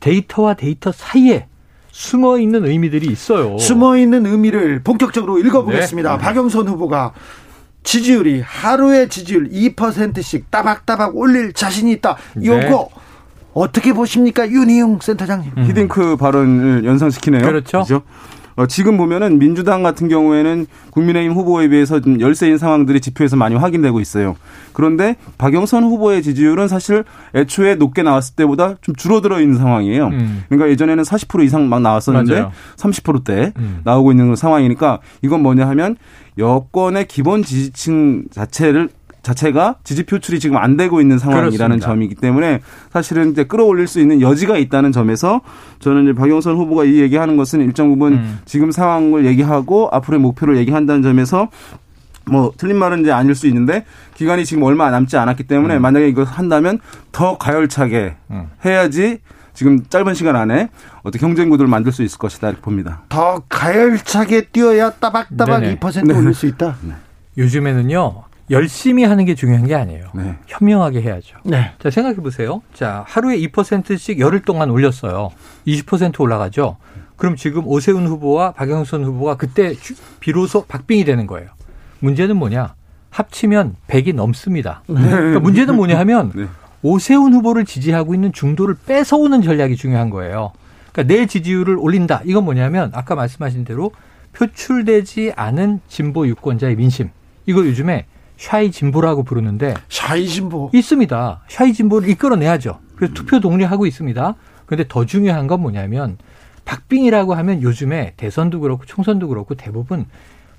데이터와 데이터 사이에 숨어 있는 의미들이 있어요. 숨어 있는 의미를 본격적으로 읽어보겠습니다. 네. 박영선 후보가 지지율이 하루의 지지율 2%씩 따박따박 올릴 자신이 있다. 요거 네. 어떻게 보십니까? 윤희용 센터장님. 음. 히딩크 발언을 연상시키네요. 그렇죠. 그렇죠? 어, 지금 보면은 민주당 같은 경우에는 국민의힘 후보에 비해서 좀 열세인 상황들이 지표에서 많이 확인되고 있어요. 그런데 박영선 후보의 지지율은 사실 애초에 높게 나왔을 때보다 좀 줄어들어 있는 상황이에요. 음. 그러니까 예전에는 40% 이상 막 나왔었는데 맞아요. 30%대 음. 나오고 있는 상황이니까 이건 뭐냐 하면 여권의 기본 지지층 자체를 자체가 지지 표출이 지금 안 되고 있는 상황이라는 그렇습니다. 점이기 때문에 사실은 이제 끌어올릴 수 있는 여지가 있다는 점에서 저는 이제 박영선 후보가 이 얘기하는 것은 일정 부분 음. 지금 상황을 얘기하고 앞으로의 목표를 얘기한다는 점에서 뭐 틀린 말은 이제 아닐 수 있는데 기간이 지금 얼마 남지 않았기 때문에 음. 만약에 이거 한다면 더 가열차게 음. 해야지 지금 짧은 시간 안에 어떤 경쟁 구도를 만들 수 있을 것이다 이렇게 봅니다. 더 가열차게 뛰어야 따박따박 네네. 2% 네. 올릴 수 있다. 네. 요즘에는 열심히 하는 게 중요한 게 아니에요. 네. 현명하게 해야죠. 네. 자, 생각해 보세요. 자, 하루에 2%씩 열흘 동안 올렸어요. 20% 올라가죠. 그럼 지금 오세훈 후보와 박영선 후보가 그때 비로소 박빙이 되는 거예요. 문제는 뭐냐? 합치면 100이 넘습니다. 네. 그러니까 문제는 뭐냐 하면 네. 오세훈 후보를 지지하고 있는 중도를 뺏어오는 전략이 중요한 거예요. 그러니까 내 지지율을 올린다. 이건 뭐냐면 아까 말씀하신 대로 표출되지 않은 진보 유권자의 민심. 이거 요즘에 shy 진보라고 부르는데 shy 진보 있습니다. shy 진보를 이끌어내야죠. 그래서 투표 독려하고 있습니다. 그런데 더 중요한 건 뭐냐면 박빙이라고 하면 요즘에 대선도 그렇고 총선도 그렇고 대부분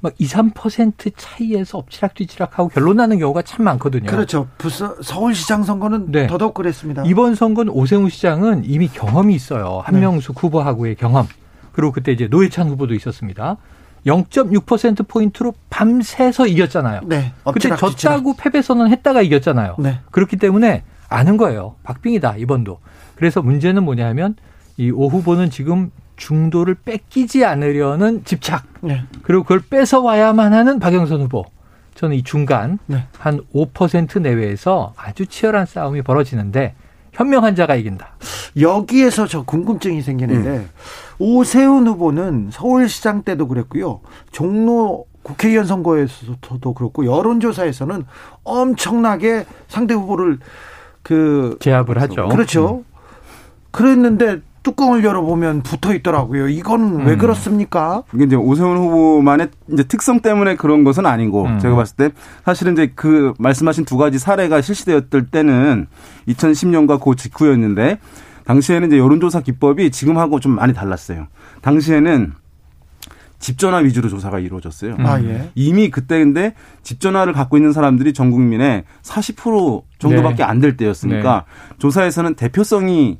막 2, 3% 차이에서 엎치락뒤치락하고 결론 나는 경우가 참 많거든요. 그렇죠. 부서, 서울시장 선거는 네. 더더욱 그랬습니다. 이번 선거는 오세훈 시장은 이미 경험이 있어요. 한명숙 네. 후보하고의 경험. 그리고 그때 이제 노회찬 후보도 있었습니다. 0.6% 포인트로 밤새서 이겼잖아요. 네. 그때 졌다고 패배 선언했다가 이겼잖아요. 네. 그렇기 때문에 아는 거예요. 박빙이다 이번도. 그래서 문제는 뭐냐면 이 오 후보는 지금 중도를 뺏기지 않으려는 집착. 네. 그리고 그걸 뺏어와야만 하는 박영선 후보. 저는 이 중간 네. 한5% 내외에서 아주 치열한 싸움이 벌어지는데 현명한 자가 이긴다. 여기에서 저 궁금증이 생기는데 음. 오세훈 후보는 서울시장 때도 그랬고요. 종로 국회의원 선거에서도 그렇고 여론조사에서는 엄청나게 상대 후보를 그 제압을 하죠. 그렇죠. 음. 그랬는데 뚜껑을 열어보면 붙어 있더라고요. 이건 왜 음. 그렇습니까? 이게 이제 오세훈 후보만의 이제 특성 때문에 그런 것은 아니고 음. 제가 봤을 때 사실은 이제 그 말씀하신 두 가지 사례가 실시되었을 때는 2010년과 그 직후였는데 당시에는 이제 여론조사 기법이 지금하고 좀 많이 달랐어요. 당시에는 집전화 위주로 조사가 이루어졌어요. 아, 예. 이미 그때 근데 집전화를 갖고 있는 사람들이 전 국민의 40% 정도밖에 네. 안될 때였으니까 네. 조사에서는 대표성이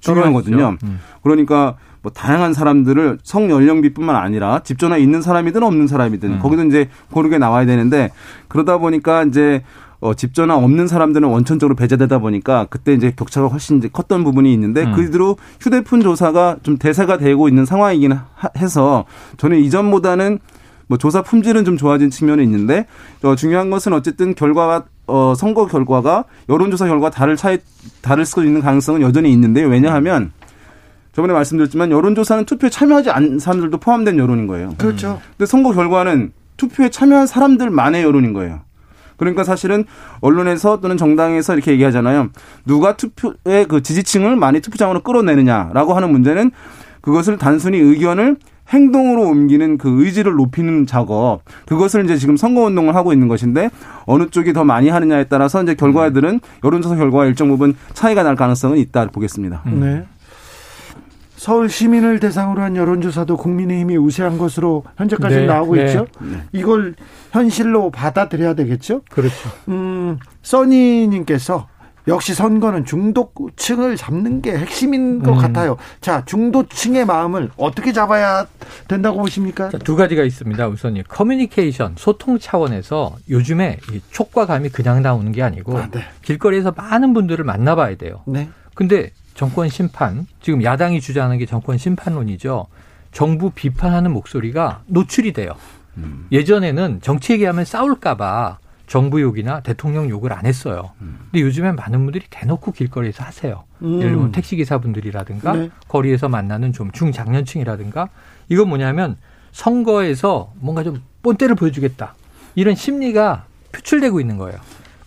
중요하거든요. 음. 그러니까 뭐 다양한 사람들을 성연령비뿐만 아니라 집전화 있는 사람이든 없는 사람이든 음. 거기도 이제 고르게 나와야 되는데 그러다 보니까 이제 어, 집 전화 없는 사람들은 원천적으로 배제되다 보니까 그때 이제 격차가 훨씬 이제 컸던 부분이 있는데 음. 그대로 휴대폰 조사가 좀 대세가 되고 있는 상황이긴 해서 저는 이전보다는 뭐 조사 품질은 좀 좋아진 측면이 있는데 어, 중요한 것은 어쨌든 결과가 어, 선거 결과가 여론조사 결과 다를 차이 다를 수 있는 가능성은 여전히 있는데요. 왜냐하면 저번에 말씀드렸지만 여론조사는 투표에 참여하지 않은 사람들도 포함된 여론인 거예요. 그렇죠. 근데 선거 결과는 투표에 참여한 사람들만의 여론인 거예요. 그러니까 사실은 언론에서 또는 정당에서 이렇게 얘기하잖아요. 누가 투표의 그 지지층을 많이 투표장으로 끌어내느냐라고 하는 문제는 그것을 단순히 의견을 행동으로 옮기는 그 의지를 높이는 작업 그것을 이제 지금 선거 운동을 하고 있는 것인데 어느 쪽이 더 많이 하느냐에 따라서 이제 결과들은 여론조사 결과와 일정 부분 차이가 날 가능성은 있다 보겠습니다. 음. 네. 서울 시민을 대상으로 한 여론조사도 국민의힘이 우세한 것으로 현재까지 네, 나오고 네. 있죠. 네. 이걸 현실로 받아들여야 되겠죠. 그렇죠. 음, 써니님께서 역시 선거는 중도층을 잡는 게 핵심인 것 음. 같아요. 자, 중도층의 마음을 어떻게 잡아야 된다고 보십니까? 자, 두 가지가 있습니다. 우선 커뮤니케이션, 소통 차원에서 요즘에 촉과 감이 그냥 나오는 게 아니고 아, 네. 길거리에서 많은 분들을 만나봐야 돼요. 네. 근데 정권 심판, 지금 야당이 주장하는 게 정권 심판론이죠. 정부 비판하는 목소리가 노출이 돼요. 음. 예전에는 정치 얘기하면 싸울까봐 정부 욕이나 대통령 욕을 안 했어요. 음. 근데 요즘엔 많은 분들이 대놓고 길거리에서 하세요. 음. 예를 들면 택시기사분들이라든가 네. 거리에서 만나는 좀 중장년층이라든가 이건 뭐냐면 선거에서 뭔가 좀 본때를 보여주겠다. 이런 심리가 표출되고 있는 거예요.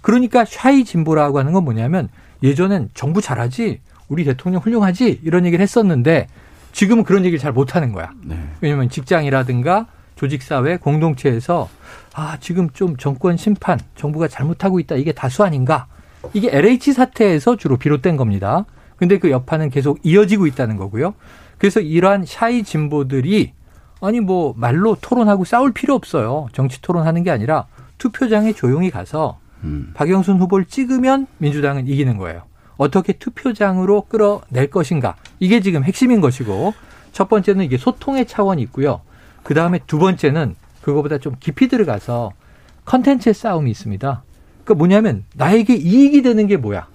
그러니까 샤이 진보라고 하는 건 뭐냐면 예전엔 정부 잘하지 우리 대통령 훌륭하지 이런 얘기를 했었는데 지금은 그런 얘기를 잘 못하는 거야. 네. 왜냐하면 직장이라든가 조직사회 공동체에서 아 지금 좀 정권 심판 정부가 잘못하고 있다 이게 다수 아닌가 이게 LH 사태에서 주로 비롯된 겁니다. 근데 그 여파는 계속 이어지고 있다는 거고요. 그래서 이러한 샤이 진보들이 아니 뭐 말로 토론하고 싸울 필요 없어요. 정치 토론하는 게 아니라 투표장에 조용히 가서 음. 박영순 후보를 찍으면 민주당은 이기는 거예요. 어떻게 투표장으로 끌어낼 것인가. 이게 지금 핵심인 것이고 첫 번째는 이게 소통의 차원이 있고요. 그 다음에 두 번째는 그거보다 좀 깊이 들어가서 컨텐츠의 싸움이 있습니다. 그러니까 뭐냐면 나에게 이익이 되는 게 뭐야?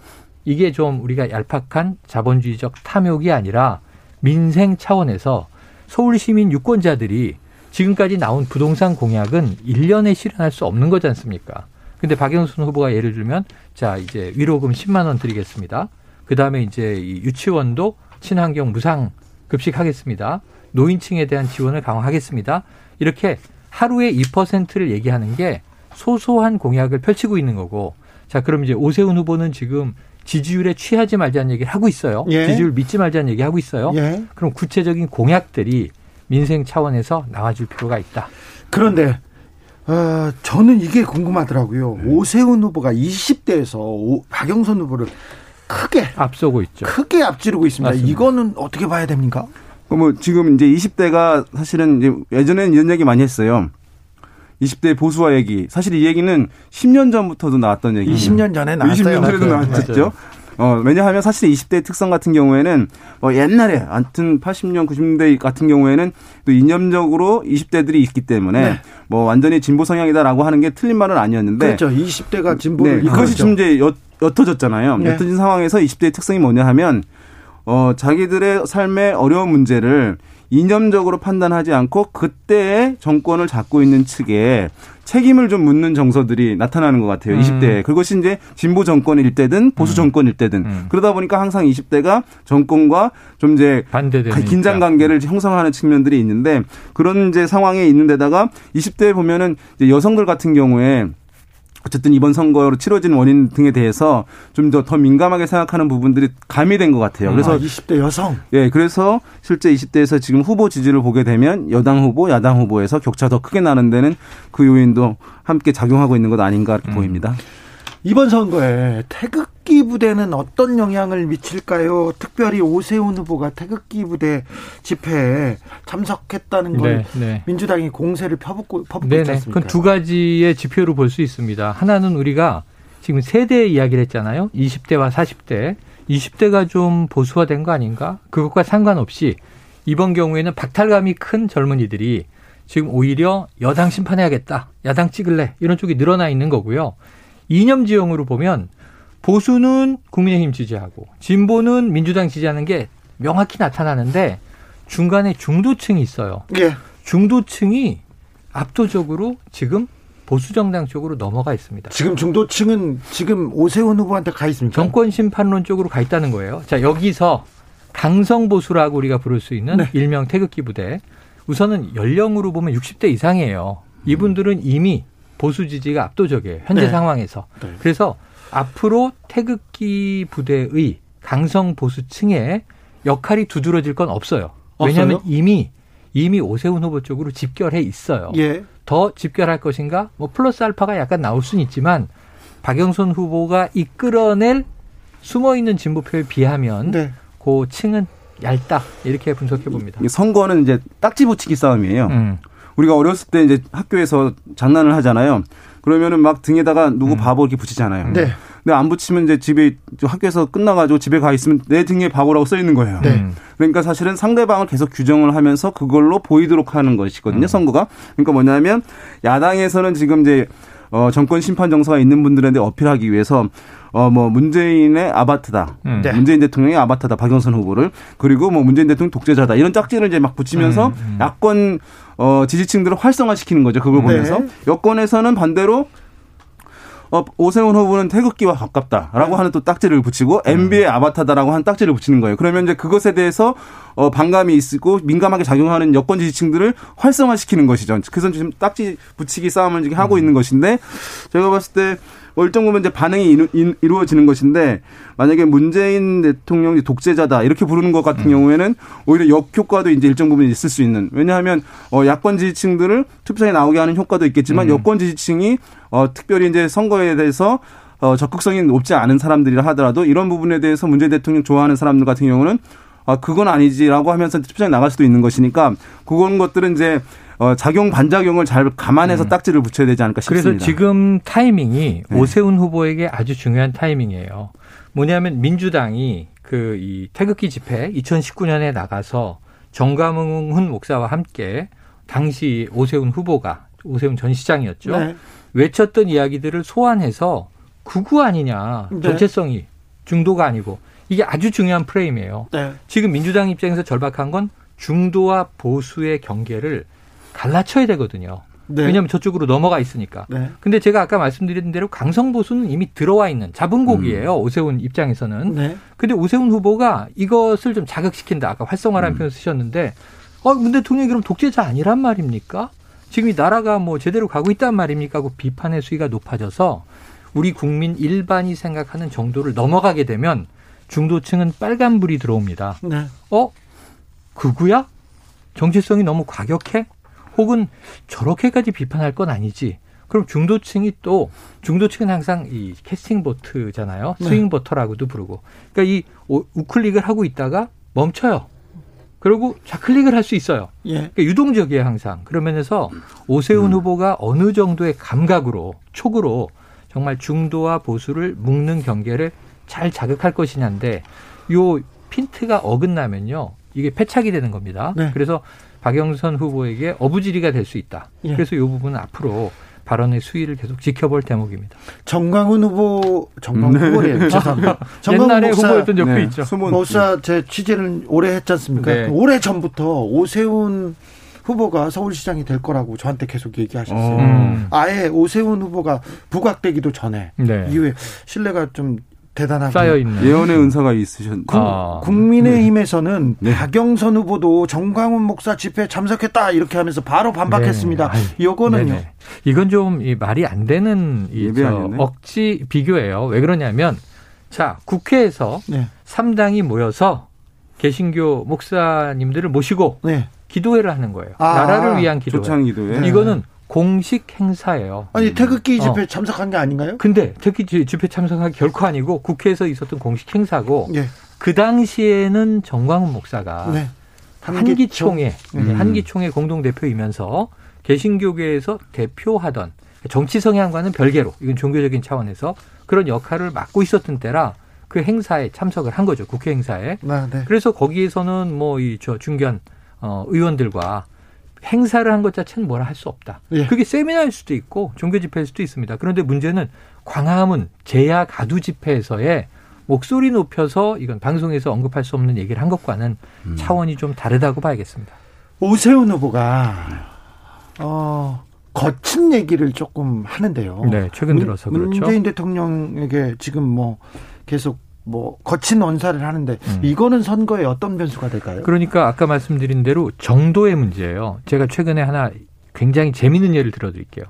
이게 좀 우리가 얄팍한 자본주의적 탐욕이 아니라 민생 차원에서 서울 시민 유권자들이 지금까지 나온 부동산 공약은 1년에 실현할 수 없는 거지 않습니까? 근데 박영순 후보가 예를 들면 자 이제 위로금 10만 원 드리겠습니다. 그 다음에 이제 유치원도 친환경 무상 급식하겠습니다. 노인층에 대한 지원을 강화하겠습니다. 이렇게 하루에 2%를 얘기하는 게 소소한 공약을 펼치고 있는 거고 자 그럼 이제 오세훈 후보는 지금 지지율에 취하지 말자는 얘기를 하고 있어요. 예. 지지율 믿지 말자는 얘기 하고 있어요. 예. 그럼 구체적인 공약들이 민생 차원에서 나와줄 필요가 있다. 그런데 어, 저는 이게 궁금하더라고요. 네. 오세훈 후보가 20대에서 오, 박영선 후보를 크게 앞서고 있죠. 크게 앞지르고 있습니다. 맞습니다. 이거는 어떻게 봐야 됩니까? 뭐 지금 이제 20대가 사실은 이제 예전에는 이런 얘기 많이 했어요. 20대 보수화 얘기. 사실 이 얘기는 10년 전부터도 나왔던 얘기. 20년 전에 나왔어요. 20년 전에도 나왔었죠. 어, 왜냐하면 사실 20대 특성 같은 경우에는 뭐 옛날에 아무튼 80년 90년대 같은 경우에는 또 이념적으로 20대들이 있기 때문에 네. 뭐 완전히 진보 성향이다라고 하는 게 틀린 말은 아니었는데 그렇죠. 20대가 진보를 네, 이것이 지금 이제 옅, 옅어졌잖아요. 네. 옅어진 상황에서 20대의 특성이 뭐냐 하면 어 자기들의 삶의 어려운 문제를 이념적으로 판단하지 않고 그때의 정권을 잡고 있는 측에 책임을 좀 묻는 정서들이 나타나는 것 같아요. 음. 20대. 그것이 이제 진보 정권일 때든 보수 음. 정권일 때든. 음. 그러다 보니까 항상 20대가 정권과 좀 이제 긴장 관계를 형성하는 측면들이 있는데 그런 이제 상황에 있는 데다가 20대에 보면은 이제 여성들 같은 경우에 어쨌든 이번 선거로 치러진 원인 등에 대해서 좀 더 더 민감하게 생각하는 부분들이 가미된 것 같아요. 그래서 아, 20대 여성. 예, 그래서 실제 20대에서 지금 후보 지지를 보게 되면 여당 후보, 야당 후보에서 격차 더 크게 나는 데는 그 요인도 함께 작용하고 있는 것 아닌가 음. 보입니다. 이번 선거에 태극 기 부대는 어떤 영향을 미칠까요? 특별히 오세훈 후보가 태극기 부대 집회에 참석했다는 걸 네, 네. 민주당이 공세를 펴붓고 퍼붓고 있지 않습니까? 그건 두 가지의 지표로 볼 수 있습니다. 하나는 우리가 지금 세대 이야기를 했잖아요. 20대와 40대. 20대가 좀 보수화된 거 아닌가? 그것과 상관없이 이번 경우에는 박탈감이 큰 젊은이들이 지금 오히려 여당 심판해야겠다. 야당 찍을래. 이런 쪽이 늘어나 있는 거고요. 이념 지형으로 보면 보수는 국민의힘 지지하고 진보는 민주당 지지하는 게 명확히 나타나는데 중간에 중도층이 있어요. 예. 중도층이 압도적으로 지금 보수 정당 쪽으로 넘어가 있습니다. 지금 중도층은 지금 오세훈 후보한테 가 있습니까? 정권 심판론 쪽으로 가 있다는 거예요. 자, 여기서 강성 보수라고 우리가 부를 수 있는 네. 일명 태극기 부대. 우선은 연령으로 보면 60대 이상이에요. 이분들은 이미 보수 지지가 압도적이에요. 현재 네. 상황에서. 네. 그래서 앞으로 태극기 부대의 강성 보수층의 역할이 두드러질 건 없어요. 왜냐하면 이미 이미 오세훈 후보 쪽으로 집결해 있어요. 예. 더 집결할 것인가? 뭐 플러스 알파가 약간 나올 수는 있지만 박영선 후보가 이끌어낼 숨어 있는 진보표에 비하면 네. 그 층은 얇다 이렇게 분석해 봅니다. 선거는 이제 딱지 붙이기 싸움이에요. 음. 우리가 어렸을 때 이제 학교에서 장난을 하잖아요. 그러면은 막 등에다가 누구 음. 바보 이렇게 붙이잖아요. 네. 근데 안 붙이면 이제 집에 학교에서 끝나가지고 집에 가 있으면 내 등에 바보라고 써 있는 거예요. 네. 그러니까 사실은 상대방을 계속 규정을 하면서 그걸로 보이도록 하는 것이거든요. 음. 선거가. 그러니까 뭐냐면 야당에서는 지금 이제 어 정권 심판 정서가 있는 분들한테 어필하기 위해서 어, 뭐, 문재인의 아바트다. 음. 네. 문재인 대통령의 아바트다. 박영선 후보를. 그리고 뭐, 문재인 대통령 독재자다. 이런 짝지를 이제 막 붙이면서 음, 음. 야권, 어, 지지층들을 활성화시키는 거죠. 그걸 네. 보면서. 여권에서는 반대로 어, 오세훈 후보는 태극기와 가깝다라고 네. 하는 또 딱지를 붙이고 MB의 음. 아바타다라고 하는 딱지를 붙이는 거예요. 그러면 이제 그것에 대해서 어, 반감이 있고 민감하게 작용하는 여권 지지층들을 활성화시키는 것이죠. 그래서 지금 딱지 붙이기 싸움을 지금 하고 음. 있는 것인데 제가 봤을 때 뭐 일정 부분 이제 반응이 이루, 어지는 것인데 만약에 문재인 대통령이 독재자다 이렇게 부르는 것 같은 음. 경우에는 오히려 역효과도 이제 일정 부분 있을 수 있는 왜냐하면 어 야권 지지층들을 투표장에 나오게 하는 효과도 있겠지만 음. 여권 지지층이 어 특별히 이제 선거에 대해서 어 적극성이 높지 않은 사람들이라 하더라도 이런 부분에 대해서 문재인 대통령 좋아하는 사람들 같은 경우는 아 그건 아니지라고 하면서 투표장에 나갈 수도 있는 것이니까 그런 것들은 이제 어, 작용 반작용을 잘 감안해서 음. 딱지를 붙여야 되지 않을까 싶습니다. 그래서 지금 타이밍이 네. 오세훈 후보에게 아주 중요한 타이밍이에요. 뭐냐면 민주당이 그 이 태극기 집회 2019년에 나가서 정감흥 목사와 함께 당시 오세훈 후보가 오세훈 전 시장이었죠. 네. 외쳤던 이야기들을 소환해서 구구 아니냐 네. 정체성이 중도가 아니고 이게 아주 중요한 프레임이에요. 네. 지금 민주당 입장에서 절박한 건 중도와 보수의 경계를 갈라쳐야 되거든요. 네. 왜냐하면 저쪽으로 넘어가 있으니까. 네. 근데 제가 아까 말씀드린 대로 강성 보수는 이미 들어와 있는 잡은 곡이에요. 음. 오세훈 입장에서는. 네. 근데 오세훈 후보가 이것을 좀 자극시킨다. 아까 활성화라는 음. 표현 쓰셨는데, 어, 근데 대통령이 그럼 독재자 아니란 말입니까? 지금 이 나라가 뭐 제대로 가고 있단 말입니까? 하고 비판의 수위가 높아져서 우리 국민 일반이 생각하는 정도를 넘어가게 되면 중도층은 빨간불이 들어옵니다. 네. 어? 그구야? 정체성이 너무 과격해? 혹은 저렇게까지 비판할 건 아니지. 그럼 중도층이 또 중도층은 항상 이 캐스팅 보트잖아요. 네. 스윙 보터라고도 부르고. 그러니까 이 우클릭을 하고 있다가 멈춰요. 그리고 좌클릭을 할 수 있어요. 예. 그러니까 유동적이에요 항상. 그러면서 오세훈 음. 후보가 어느 정도의 감각으로 촉으로 정말 중도와 보수를 묶는 경계를 잘 자극할 것이냐인데 요 핀트가 어긋나면요 이게 패착이 되는 겁니다. 네. 그래서 박영선 후보에게 어부지리가 될 수 있다. 예. 그래서 이 부분은 앞으로 발언의 수위를 계속 지켜볼 대목입니다. 정광훈 후보, 정광훈 네. 후보래요. 죄송합니다. 옛날에 목사, 후보였던 적도 네. 있죠. 목사 제 취재를 오래 했지 않습니까? 네. 오래 전부터 오세훈 후보가 서울시장이 될 거라고 저한테 계속 얘기하셨어요. 음. 아예 오세훈 후보가 부각되기도 전에 네. 이후에 신뢰가 좀 대단하게 쌓여 있는 예언의 은사가 있으셨. 아. 국민의힘에서는 네. 박영선 후보도 정광훈 목사 집회 참석했다 이렇게 하면서 바로 반박했습니다. 네. 이거는요. 네네. 이건 좀 말이 안 되는 이 억지 비교예요. 왜 그러냐면 자 국회에서 네. 3당이 모여서 개신교 목사님들을 모시고 네. 기도회를 하는 거예요. 아, 나라를 위한 기도회. 기도회. 이거는 공식 행사예요. 아니 태극기 어. 집회 어. 참석한 게 아닌가요? 근데 태극기 집회 참석한 게 결코 아니고 국회에서 있었던 공식 행사고 네. 그 당시에는 정광훈 목사가 네. 한기총회 음. 한기총회 공동 대표이면서 개신교계에서 대표하던 정치 성향과는 별개로 이건 종교적인 차원에서 그런 역할을 맡고 있었던 때라 그 행사에 참석을 한 거죠 국회 행사에. 아, 네. 그래서 거기에서는 뭐 이 저 중견 어, 의원들과 행사를 한 것 자체는 뭐라 할 수 없다. 예. 그게 세미나일 수도 있고 종교 집회일 수도 있습니다. 그런데 문제는 광화문 제야 가두 집회에서의 목소리 높여서 이건 방송에서 언급할 수 없는 얘기를 한 것과는 음. 차원이 좀 다르다고 봐야겠습니다. 오세훈 후보가 어 거친 얘기를 조금 하는데요. 네, 최근 들어서 문, 그렇죠. 문재인 대통령에게 지금 뭐 계속 뭐 거친 언사를 하는데 음. 이거는 선거에 어떤 변수가 될까요? 그러니까 아까 말씀드린 대로 정도의 문제예요. 제가 최근에 하나 굉장히 재미있는 예를 들어드릴게요.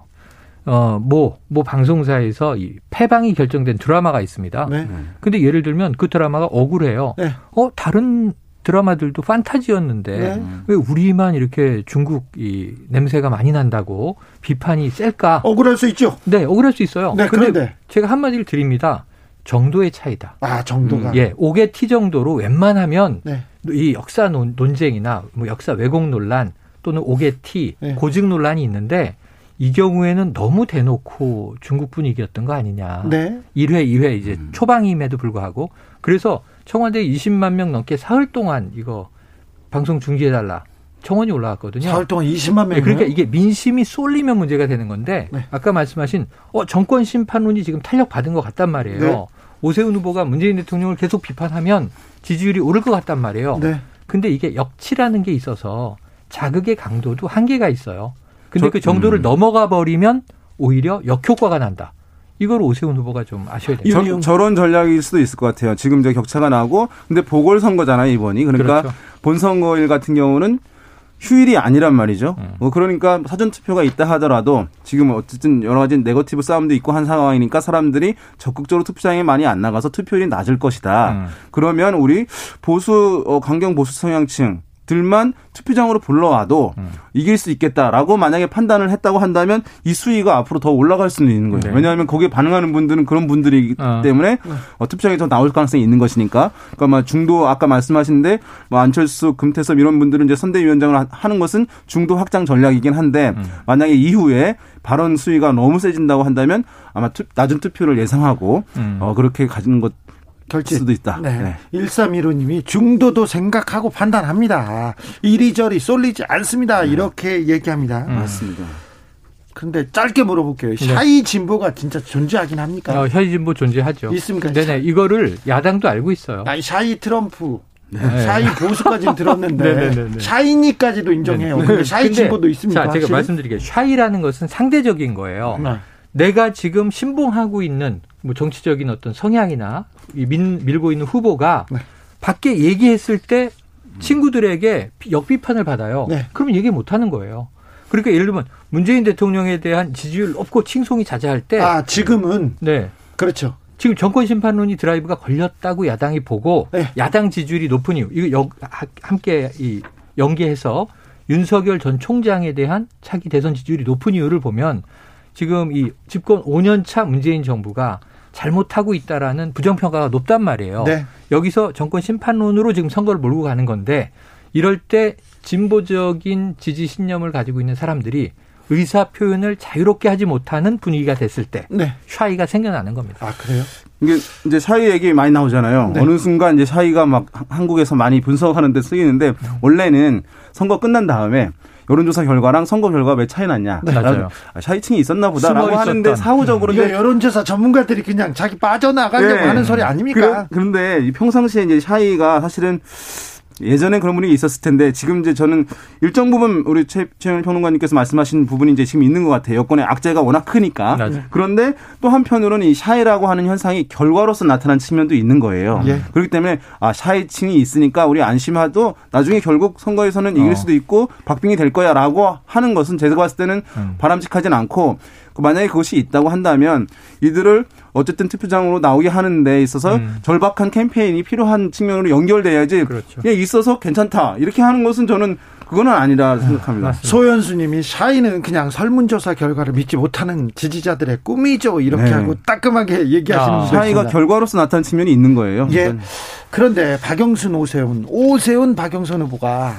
어, 뭐, 뭐 방송사에서 이 패방이 결정된 드라마가 있습니다. 네. 근데 예를 들면 그 드라마가 억울해요. 네. 어, 다른 드라마들도 판타지였는데 네. 왜 우리만 이렇게 중국 이 냄새가 많이 난다고 비판이 셀까? 억울할 수 있죠. 네, 억울할 수 있어요. 네, 그런데 제가 한마디를 드립니다. 정도의 차이다. 아, 정도가. 음, 예, 5개 T 정도로 웬만하면 네. 이 역사 논, 논쟁이나 뭐 역사 왜곡 논란 또는 5개 T 네. 고증 논란이 있는데 이 경우에는 너무 대놓고 중국 분위기였던 거 아니냐. 네. 1회, 2회 이제 음. 초방임에도 불구하고 그래서 청와대 20만 명 넘게 사흘 동안 이거 방송 중지해 달라. 청원이 올라왔거든요. 사흘 동안 20만 명. 네, 그러니까 이게 민심이 쏠리면 문제가 되는 건데 네. 아까 말씀하신 어 정권 심판론이 지금 탄력 받은 것 같단 말이에요. 네. 오세훈 후보가 문재인 대통령을 계속 비판하면 지지율이 오를 것 같단 말이에요. 네. 근데 이게 역치라는 게 있어서 자극의 강도도 한계가 있어요. 근데 저, 그 정도를 음. 넘어가 버리면 오히려 역효과가 난다. 이걸 오세훈 후보가 좀 아셔야 돼요. 저, 런 전략일 수도 있을 것 같아요. 지금 이제 격차가 나고 근데 보궐 선거잖아요 이번이. 그러니까 그렇죠. 본 선거일 같은 경우는 휴일이 아니란 말이죠. 음. 뭐 그러니까 사전 투표가 있다 하더라도 지금 어쨌든 여러 가지 네거티브 싸움도 있고 한 상황이니까 사람들이 적극적으로 투표장에 많이 안 나가서 투표율이 낮을 것이다. 음. 그러면 우리 보수 어, 강경 보수 성향층 들만 투표장으로 불러와도 음. 이길 수 있겠다라고 만약에 판단을 했다고 한다면 이 수위가 앞으로 더 올라갈 수는 있는 거예요. 네. 왜냐하면 거기에 반응하는 분들은 그런 분들이기 어. 때문에 네. 어, 투표장에 더 나올 가능성이 있는 것이니까. 그러니까 막 중도 아까 말씀하신데 뭐 안철수, 금태섭 이런 분들은 이제 선대위원장을 하는 것은 중도 확장 전략이긴 한데 음. 만약에 이후에 발언 수위가 너무 세진다고 한다면 아마 투, 낮은 투표를 예상하고 음. 어, 그렇게 가지는 것 결제 수도 있다. 네. 네. 1315님이 중도도 생각하고 판단합니다. 이리저리 쏠리지 않습니다. 네. 이렇게 얘기합니다. 음. 맞습니다. 근데 짧게 물어볼게요. 네. shy 진보가 진짜 존재하긴 합니까? 어, shy 진보 존재하죠. 있습니까? 네네. 이거를 야당도 알고 있어요. 아니, shy 트럼프. 네. shy 보수까지는 들었는데. 샤이니까지도 인정해요. 근데 shy 진보도 있습니다. 자, 제가 말씀드릴게요. shy라는 것은 상대적인 거예요. 네. 내가 지금 신봉하고 있는 뭐 정치적인 어떤 성향이나 민, 밀고 있는 후보가 네. 밖에 얘기했을 때 친구들에게 역비판을 받아요. 네. 그러면 얘기 못 하는 거예요. 그러니까 예를 들면 문재인 대통령에 대한 지지율 높고 칭송이 자자할 때. 아, 지금은? 네. 그렇죠. 지금 정권 심판론이 드라이브가 걸렸다고 야당이 보고 네. 야당 지지율이 높은 이유, 이거 여, 함께 이 연계해서 윤석열 전 총장에 대한 차기 대선 지지율이 높은 이유를 보면 지금 이 집권 5년 차 문재인 정부가 잘못하고 있다라는 부정평가가 높단 말이에요. 네. 여기서 정권 심판론으로 지금 선거를 몰고 가는 건데 이럴 때 진보적인 지지 신념을 가지고 있는 사람들이 의사 표현을 자유롭게 하지 못하는 분위기가 됐을 때 네. shy가 생겨나는 겁니다. 아 그래요? 이게 이제 shy 얘기 많이 나오잖아요. 네. 어느 순간 이제 shy가 막 한국에서 많이 분석하는데 쓰이는데 원래는 선거 끝난 다음에 여론조사 결과랑 선거 결과 왜 차이 났냐. 네. 맞아요. 아, shy층이 있었나 보다라고 하는데 사후적으로 이게 여론조사 전문가들이 그냥 자기 빠져나가려고 네. 하는 소리 아닙니까? 그런데 평상시에 이제 shy가 사실은 예전엔 그런 분위기 있었을 텐데 지금 이제 저는 일정 부분 우리 최, 최영 평론가님께서 말씀하신 부분이 이제 지금 있는 것 같아요. 여권의 악재가 워낙 크니까. 맞아. 그런데 또 한편으로는 이 샤이라고 하는 현상이 결과로서 나타난 측면도 있는 거예요. 예. 그렇기 때문에 아 샤이층이 있으니까 우리 안심하도 나중에 결국 선거에서는 이길 어. 수도 있고 박빙이 될 거야라고 하는 것은 제가 봤을 때는 음. 바람직하진 않고 그 만약에 그것이 있다고 한다면 이들을 어쨌든 투표장으로 나오게 하는 데 있어서 음. 절박한 캠페인이 필요한 측면으로 연결돼야지 그렇죠. 그냥 있어서 괜찮다 이렇게 하는 것은 저는 그거는 아니라 생각합니다. 소연수님이 샤이는 그냥 설문조사 결과를 믿지 못하는 지지자들의 꿈이죠 이렇게 네. 하고 따끔하게 얘기하시는 아, 샤이가 결과로서 나타난 측면이 있는 거예요. 예. 그런데 박영순 오세훈 오세훈 박영선 후보가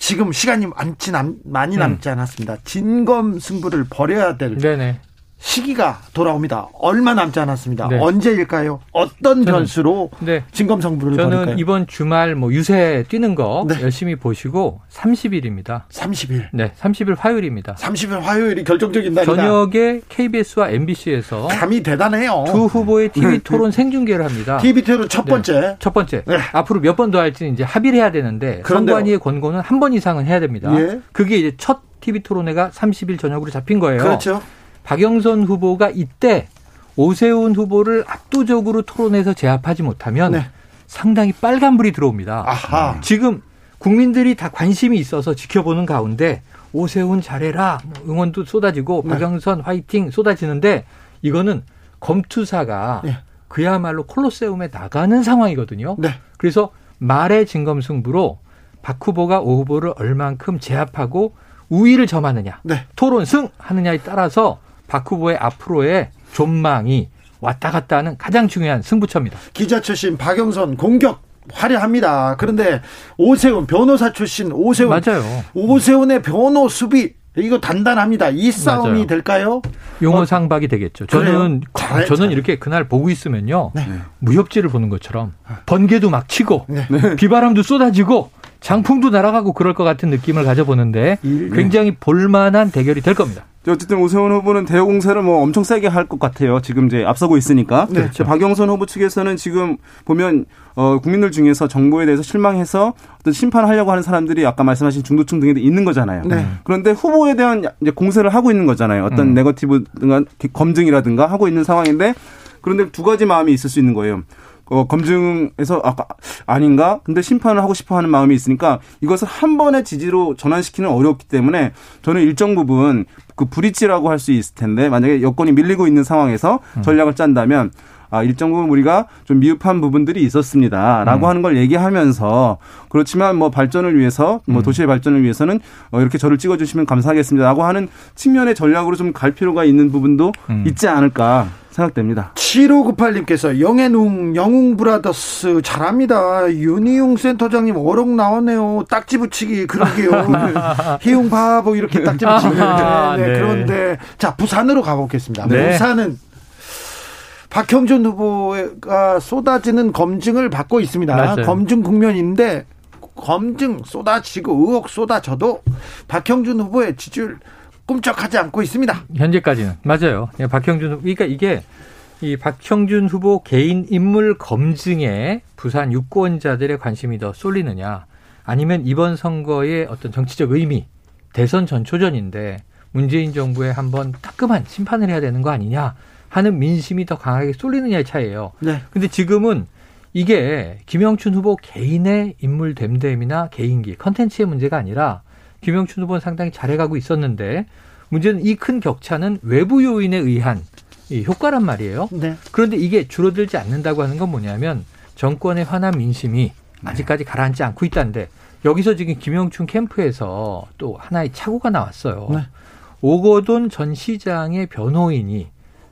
지금 시간이 많지 남, 많이 음. 남지 않았습니다. 진검 승부를 벌여야 될 네네. 시기가 돌아옵니다. 얼마 남지 않았습니다. 네. 언제일까요? 어떤 변수로 네. 진검성부를 저는 벌일까요? 이번 주말 뭐 유세 뛰는 거 네. 열심히 보시고 30일입니다. 30일. 네, 30일 화요일입니다. 30일 화요일이 결정적인 날이다. 저녁에 KBS와 MBC에서 감이 대단해요. 두 후보의 TV 네. 토론 생중계를 합니다. TV 토론 첫 네. 번째. 첫 번째. 네. 앞으로 몇 번 더 할지는 이제 합의를 해야 되는데 선관위의 권고는 한 번 이상은 해야 됩니다. 예. 그게 이제 첫 TV 토론회가 30일 저녁으로 잡힌 거예요. 그렇죠. 박영선 후보가 이때 오세훈 후보를 압도적으로 토론에서 제압하지 못하면 네. 상당히 빨간불이 들어옵니다. 아하. 지금 국민들이 다 관심이 있어서 지켜보는 가운데 오세훈 잘해라 뭐 응원도 쏟아지고 네. 박영선 화이팅 쏟아지는데 이거는 검투사가 네. 그야말로 콜로세움에 나가는 상황이거든요. 네. 그래서 말의 진검승부로 박 후보가 오 후보를 얼만큼 제압하고 우위를 점하느냐, 네. 토론 승 하느냐에 따라서 박 후보의 앞으로의 전망이 왔다 갔다 하는 가장 중요한 승부처입니다. 기자 출신 박영선 공격 화려합니다. 그런데 오세훈 변호사 출신 오세훈 맞아요. 오세훈의 변호 수비 이거 단단합니다. 이 싸움이 맞아요. 될까요? 용어 상박이 되겠죠. 저는 잘, 저는 잘. 이렇게 그날 보고 있으면요. 네. 무협지를 보는 것처럼 번개도 막 치고 네. 비바람도 쏟아지고 장풍도 날아가고 그럴 것 같은 느낌을 가져보는데 굉장히 볼만한 대결이 될 겁니다. 어쨌든 오세훈 후보는 대여 공세를 뭐 엄청 세게 할 것 같아요. 지금 이제 앞서고 있으니까. 네. 그렇죠. 박영선 후보 측에서는 지금 보면 어 국민들 중에서 정부에 대해서 실망해서 어떤 심판하려고 하는 사람들이 아까 말씀하신 중도층 등에 있는 거잖아요. 네. 그런데 후보에 대한 이제 공세를 하고 있는 거잖아요. 어떤 음. 네거티브 검증이라든가 하고 있는 상황인데 그런데 두 가지 마음이 있을 수 있는 거예요. 어, 검증에서 아까 아닌가? 근데 심판을 하고 싶어 하는 마음이 있으니까 이것을 한 번의 지지로 전환시키는 어렵기 때문에 저는 일정 부분 그 브릿지라고 할 수 있을 텐데 만약에 여건이 밀리고 있는 상황에서 음. 전략을 짠다면 아, 일정 부분 우리가 좀 미흡한 부분들이 있었습니다. 라고 음. 하는 걸 얘기하면서 그렇지만 뭐 발전을 위해서 뭐 음. 도시의 발전을 위해서는 어, 이렇게 저를 찍어주시면 감사하겠습니다. 라고 하는 측면의 전략으로 좀 갈 필요가 있는 부분도 음. 있지 않을까 생각됩니다. 7598님께서 영해웅, 영웅 브라더스 잘합니다. 윤희용 센터장님 어록 나오네요. 딱지 붙이기 그러게요. 희용 바보 이렇게 딱지 붙이기. 네, 네. 그런데 자 부산으로 가보겠습니다. 네. 부산은 박형준 후보가 쏟아지는 검증을 받고 있습니다. 맞아요. 검증 국면인데 검증 쏟아지고 의혹 쏟아져도 박형준 후보의 지지율 꿈쩍하지 않고 있습니다. 현재까지는 맞아요. 예, 박형준 후보 그러니까 이게 이 박형준 후보 개인 인물 검증에 부산 유권자들의 관심이 더 쏠리느냐 아니면 이번 선거의 어떤 정치적 의미 대선 전초전인데 문재인 정부에 한번 따끔한 심판을 해야 되는 거 아니냐 하는 민심이 더 강하게 쏠리느냐의 차이예요. 네. 근데 지금은 이게 김영춘 후보 개인의 인물 됨됨이나 개인기 컨텐츠의 문제가 아니라 김영춘 후보는 상당히 잘해가고 있었는데 문제는 이 큰 격차는 외부 요인에 의한 이 효과란 말이에요. 네. 그런데 이게 줄어들지 않는다고 하는 건 뭐냐면 정권의 화난 민심이 아직까지 가라앉지 않고 있다는데 여기서 지금 김영춘 캠프에서 또 하나의 착오가 나왔어요. 네. 오거돈 전 시장의 변호인이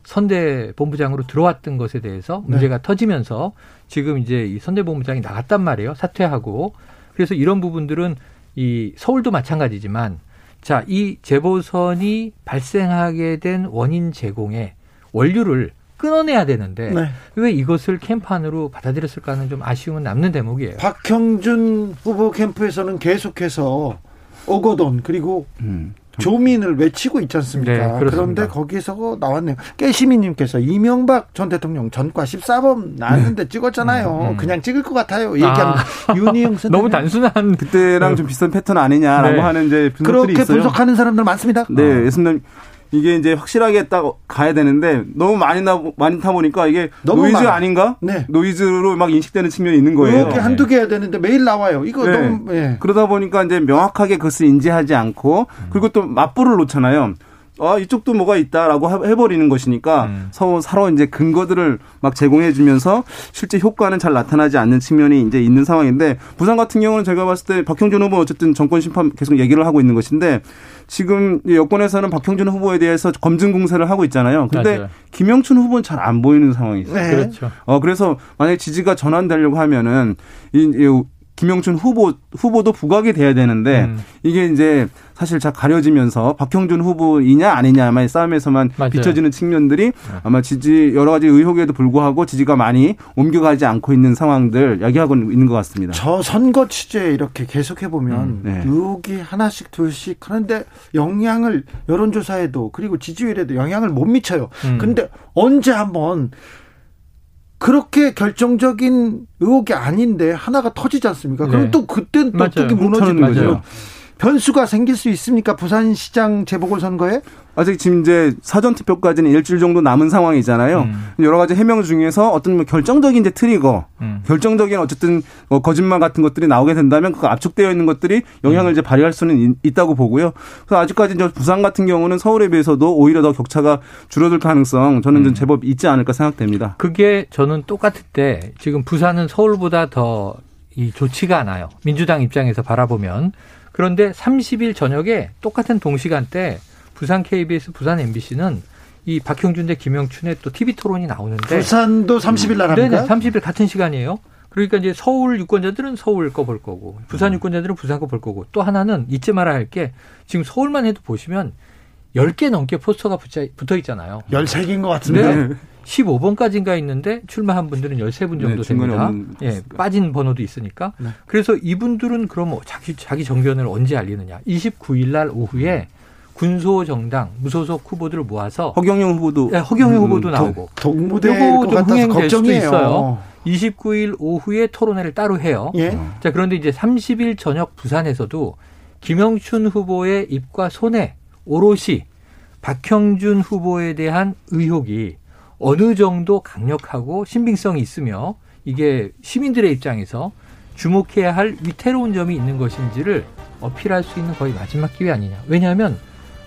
선대 본부장으로 들어왔던 것에 대해서 네. 문제가 네. 터지면서 지금 이제 이 선대 본부장이 나갔단 말이에요. 사퇴하고. 그래서 이런 부분들은 이 서울도 마찬가지지만 자, 이 재보선이 발생하게 된 원인 제공에 원료를 끊어내야 되는데 네. 왜 이것을 캠판으로 받아들였을까는 좀 아쉬움은 남는 대목이에요. 박형준 후보 캠프에서는 계속해서 오거돈 그리고 음. 조민을 외치고 있지 않습니까? 네, 그런데 거기서 나왔네요. 깨시민님께서 이명박 전 대통령 전과 14번 나왔는데 네. 찍었잖아요. 음, 음. 그냥 찍을 것 같아요. 얘기하면 아, 윤희영 선 너무 단순한 그때랑 좀 비슷한 패턴 아니냐라고 네. 하는 이제 분석들이 그렇게 있어요. 분석하는 사람들 많습니다. 네, 예수님 이게 이제 확실하게 딱 가야 되는데 너무 많이 나 많이 나다 보니까 이게 노이즈 많아. 아닌가? 네. 노이즈로 막 인식되는 측면이 있는 거예요. 이렇게 한두 개 해야 되는데 매일 나와요. 이거 네. 너무 예. 그러다 보니까 이제 명확하게 그것을 인지하지 않고 그리고 또 맞불을 놓잖아요. 아, 이쪽도 뭐가 있다라고 해버리는 것이니까 음. 서로, 서로 이제 근거들을 막 제공해주면서 실제 효과는 잘 나타나지 않는 측면이 이제 있는 상황인데 부산 같은 경우는 제가 봤을 때 박형준 후보 어쨌든 정권 심판 계속 얘기를 하고 있는 것인데 지금 여권에서는 박형준 후보에 대해서 검증 공세를 하고 있잖아요. 근데 맞아요. 김영춘 후보는 잘 안 보이는 상황이 있어요. 네. 그렇죠. 어, 그래서 만약에 지지가 전환되려고 하면은 이, 이 김영춘 후보 후보도 부각이 돼야 되는데 음. 이게 이제 사실 잘 가려지면서 박형준 후보이냐 아니냐만의 싸움에서만 맞아요. 비춰지는 측면들이 네. 아마 지지 여러 가지 의혹에도 불구하고 지지가 많이 옮겨가지 않고 있는 상황들 야기하고 있는 것 같습니다. 저 선거 취재 이렇게 계속해 보면 음, 네. 의혹이 하나씩 둘씩 하는데 영향을 여론조사에도 그리고 지지율에도 영향을 못 미쳐요. 음. 근데 언제 한번 그렇게 결정적인 의혹이 아닌데 하나가 터지지 않습니까? 그럼 네. 또 그때는 또 어떻게 무너지는 거죠. 변수가 생길 수 있습니까? 부산시장 재보궐선거에? 아직 지금 이제 사전 투표까지는 일주일 정도 남은 상황이잖아요. 음. 여러 가지 해명 중에서 어떤 뭐 결정적인 이제 트리거, 음. 결정적인 어쨌든 뭐 거짓말 같은 것들이 나오게 된다면 그 압축되어 있는 것들이 영향을 음. 이제 발휘할 수는 있 다고 보고요. 그래서 아직까지 이제 부산 같은 경우는 서울에 비해서도 오히려 더 격차가 줄어들 가능성 저는 좀 음. 제법 있지 않을까 생각됩니다. 그게 저는 똑같을 때 지금 부산은 서울보다 더 이 좋지가 않아요. 민주당 입장에서 바라보면 그런데 30일 저녁에 똑같은 동시간대 부산 KBS, 부산 MBC는 이 박형준 대 김영춘의 또 TV 토론이 나오는데 부산도 30일 날 합니까? 네, 30일 같은 시간이에요. 그러니까 이제 서울 유권자들은 서울 거 볼 거고 부산 음. 유권자들은 부산 거 볼 거고 또 하나는 잊지 말아야 할 게 지금 서울만 해도 보시면 10개 넘게 포스터가 붙어 있잖아요. 13개인 것 같은데. 네. 15번까지인가 있는데 출마한 분들은 13분 정도 네, 됩니다. 예, 빠진 번호도 있으니까. 네. 그래서 이분들은 그럼 뭐 자기 자기 정견을 언제 알리느냐? 29일 날 오후에 군소 정당 무소속 후보들을 모아서 허경영 후보도 네, 허경영 음, 후보도 나오고 동무대 요거 좀 흥행될 수도 있어요. 29일 오후에 토론회를 따로 해요. 예? 자 그런데 이제 30일 저녁 부산에서도 김영춘 후보의 입과 손에 오롯이 박형준 후보에 대한 의혹이 어느 정도 강력하고 신빙성이 있으며 이게 시민들의 입장에서 주목해야 할 위태로운 점이 있는 것인지를 어필할 수 있는 거의 마지막 기회 아니냐. 왜냐하면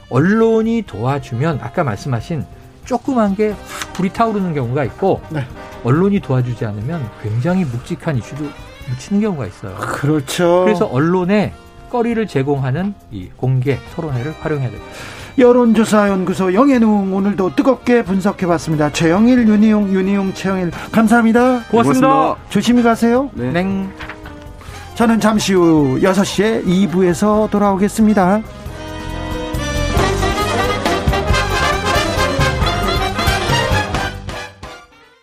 언론이 도와주면 아까 말씀하신 조그만 게 불이 타오르는 경우가 있고 네. 언론이 도와주지 않으면 굉장히 묵직한 이슈도 묻히는 경우가 있어요. 그렇죠. 그래서 언론에 거리를 제공하는 이 공개 토론회를 활용해야 됩니다. 여론조사연구소 영예농 오늘도 뜨겁게 분석해봤습니다. 최영일, 윤희용, 윤희용, 최영일 감사합니다. 고맙습니다. 고맙습니다. 조심히 가세요. 네. 네. 저는 잠시 후 6시에 2부에서 돌아오겠습니다.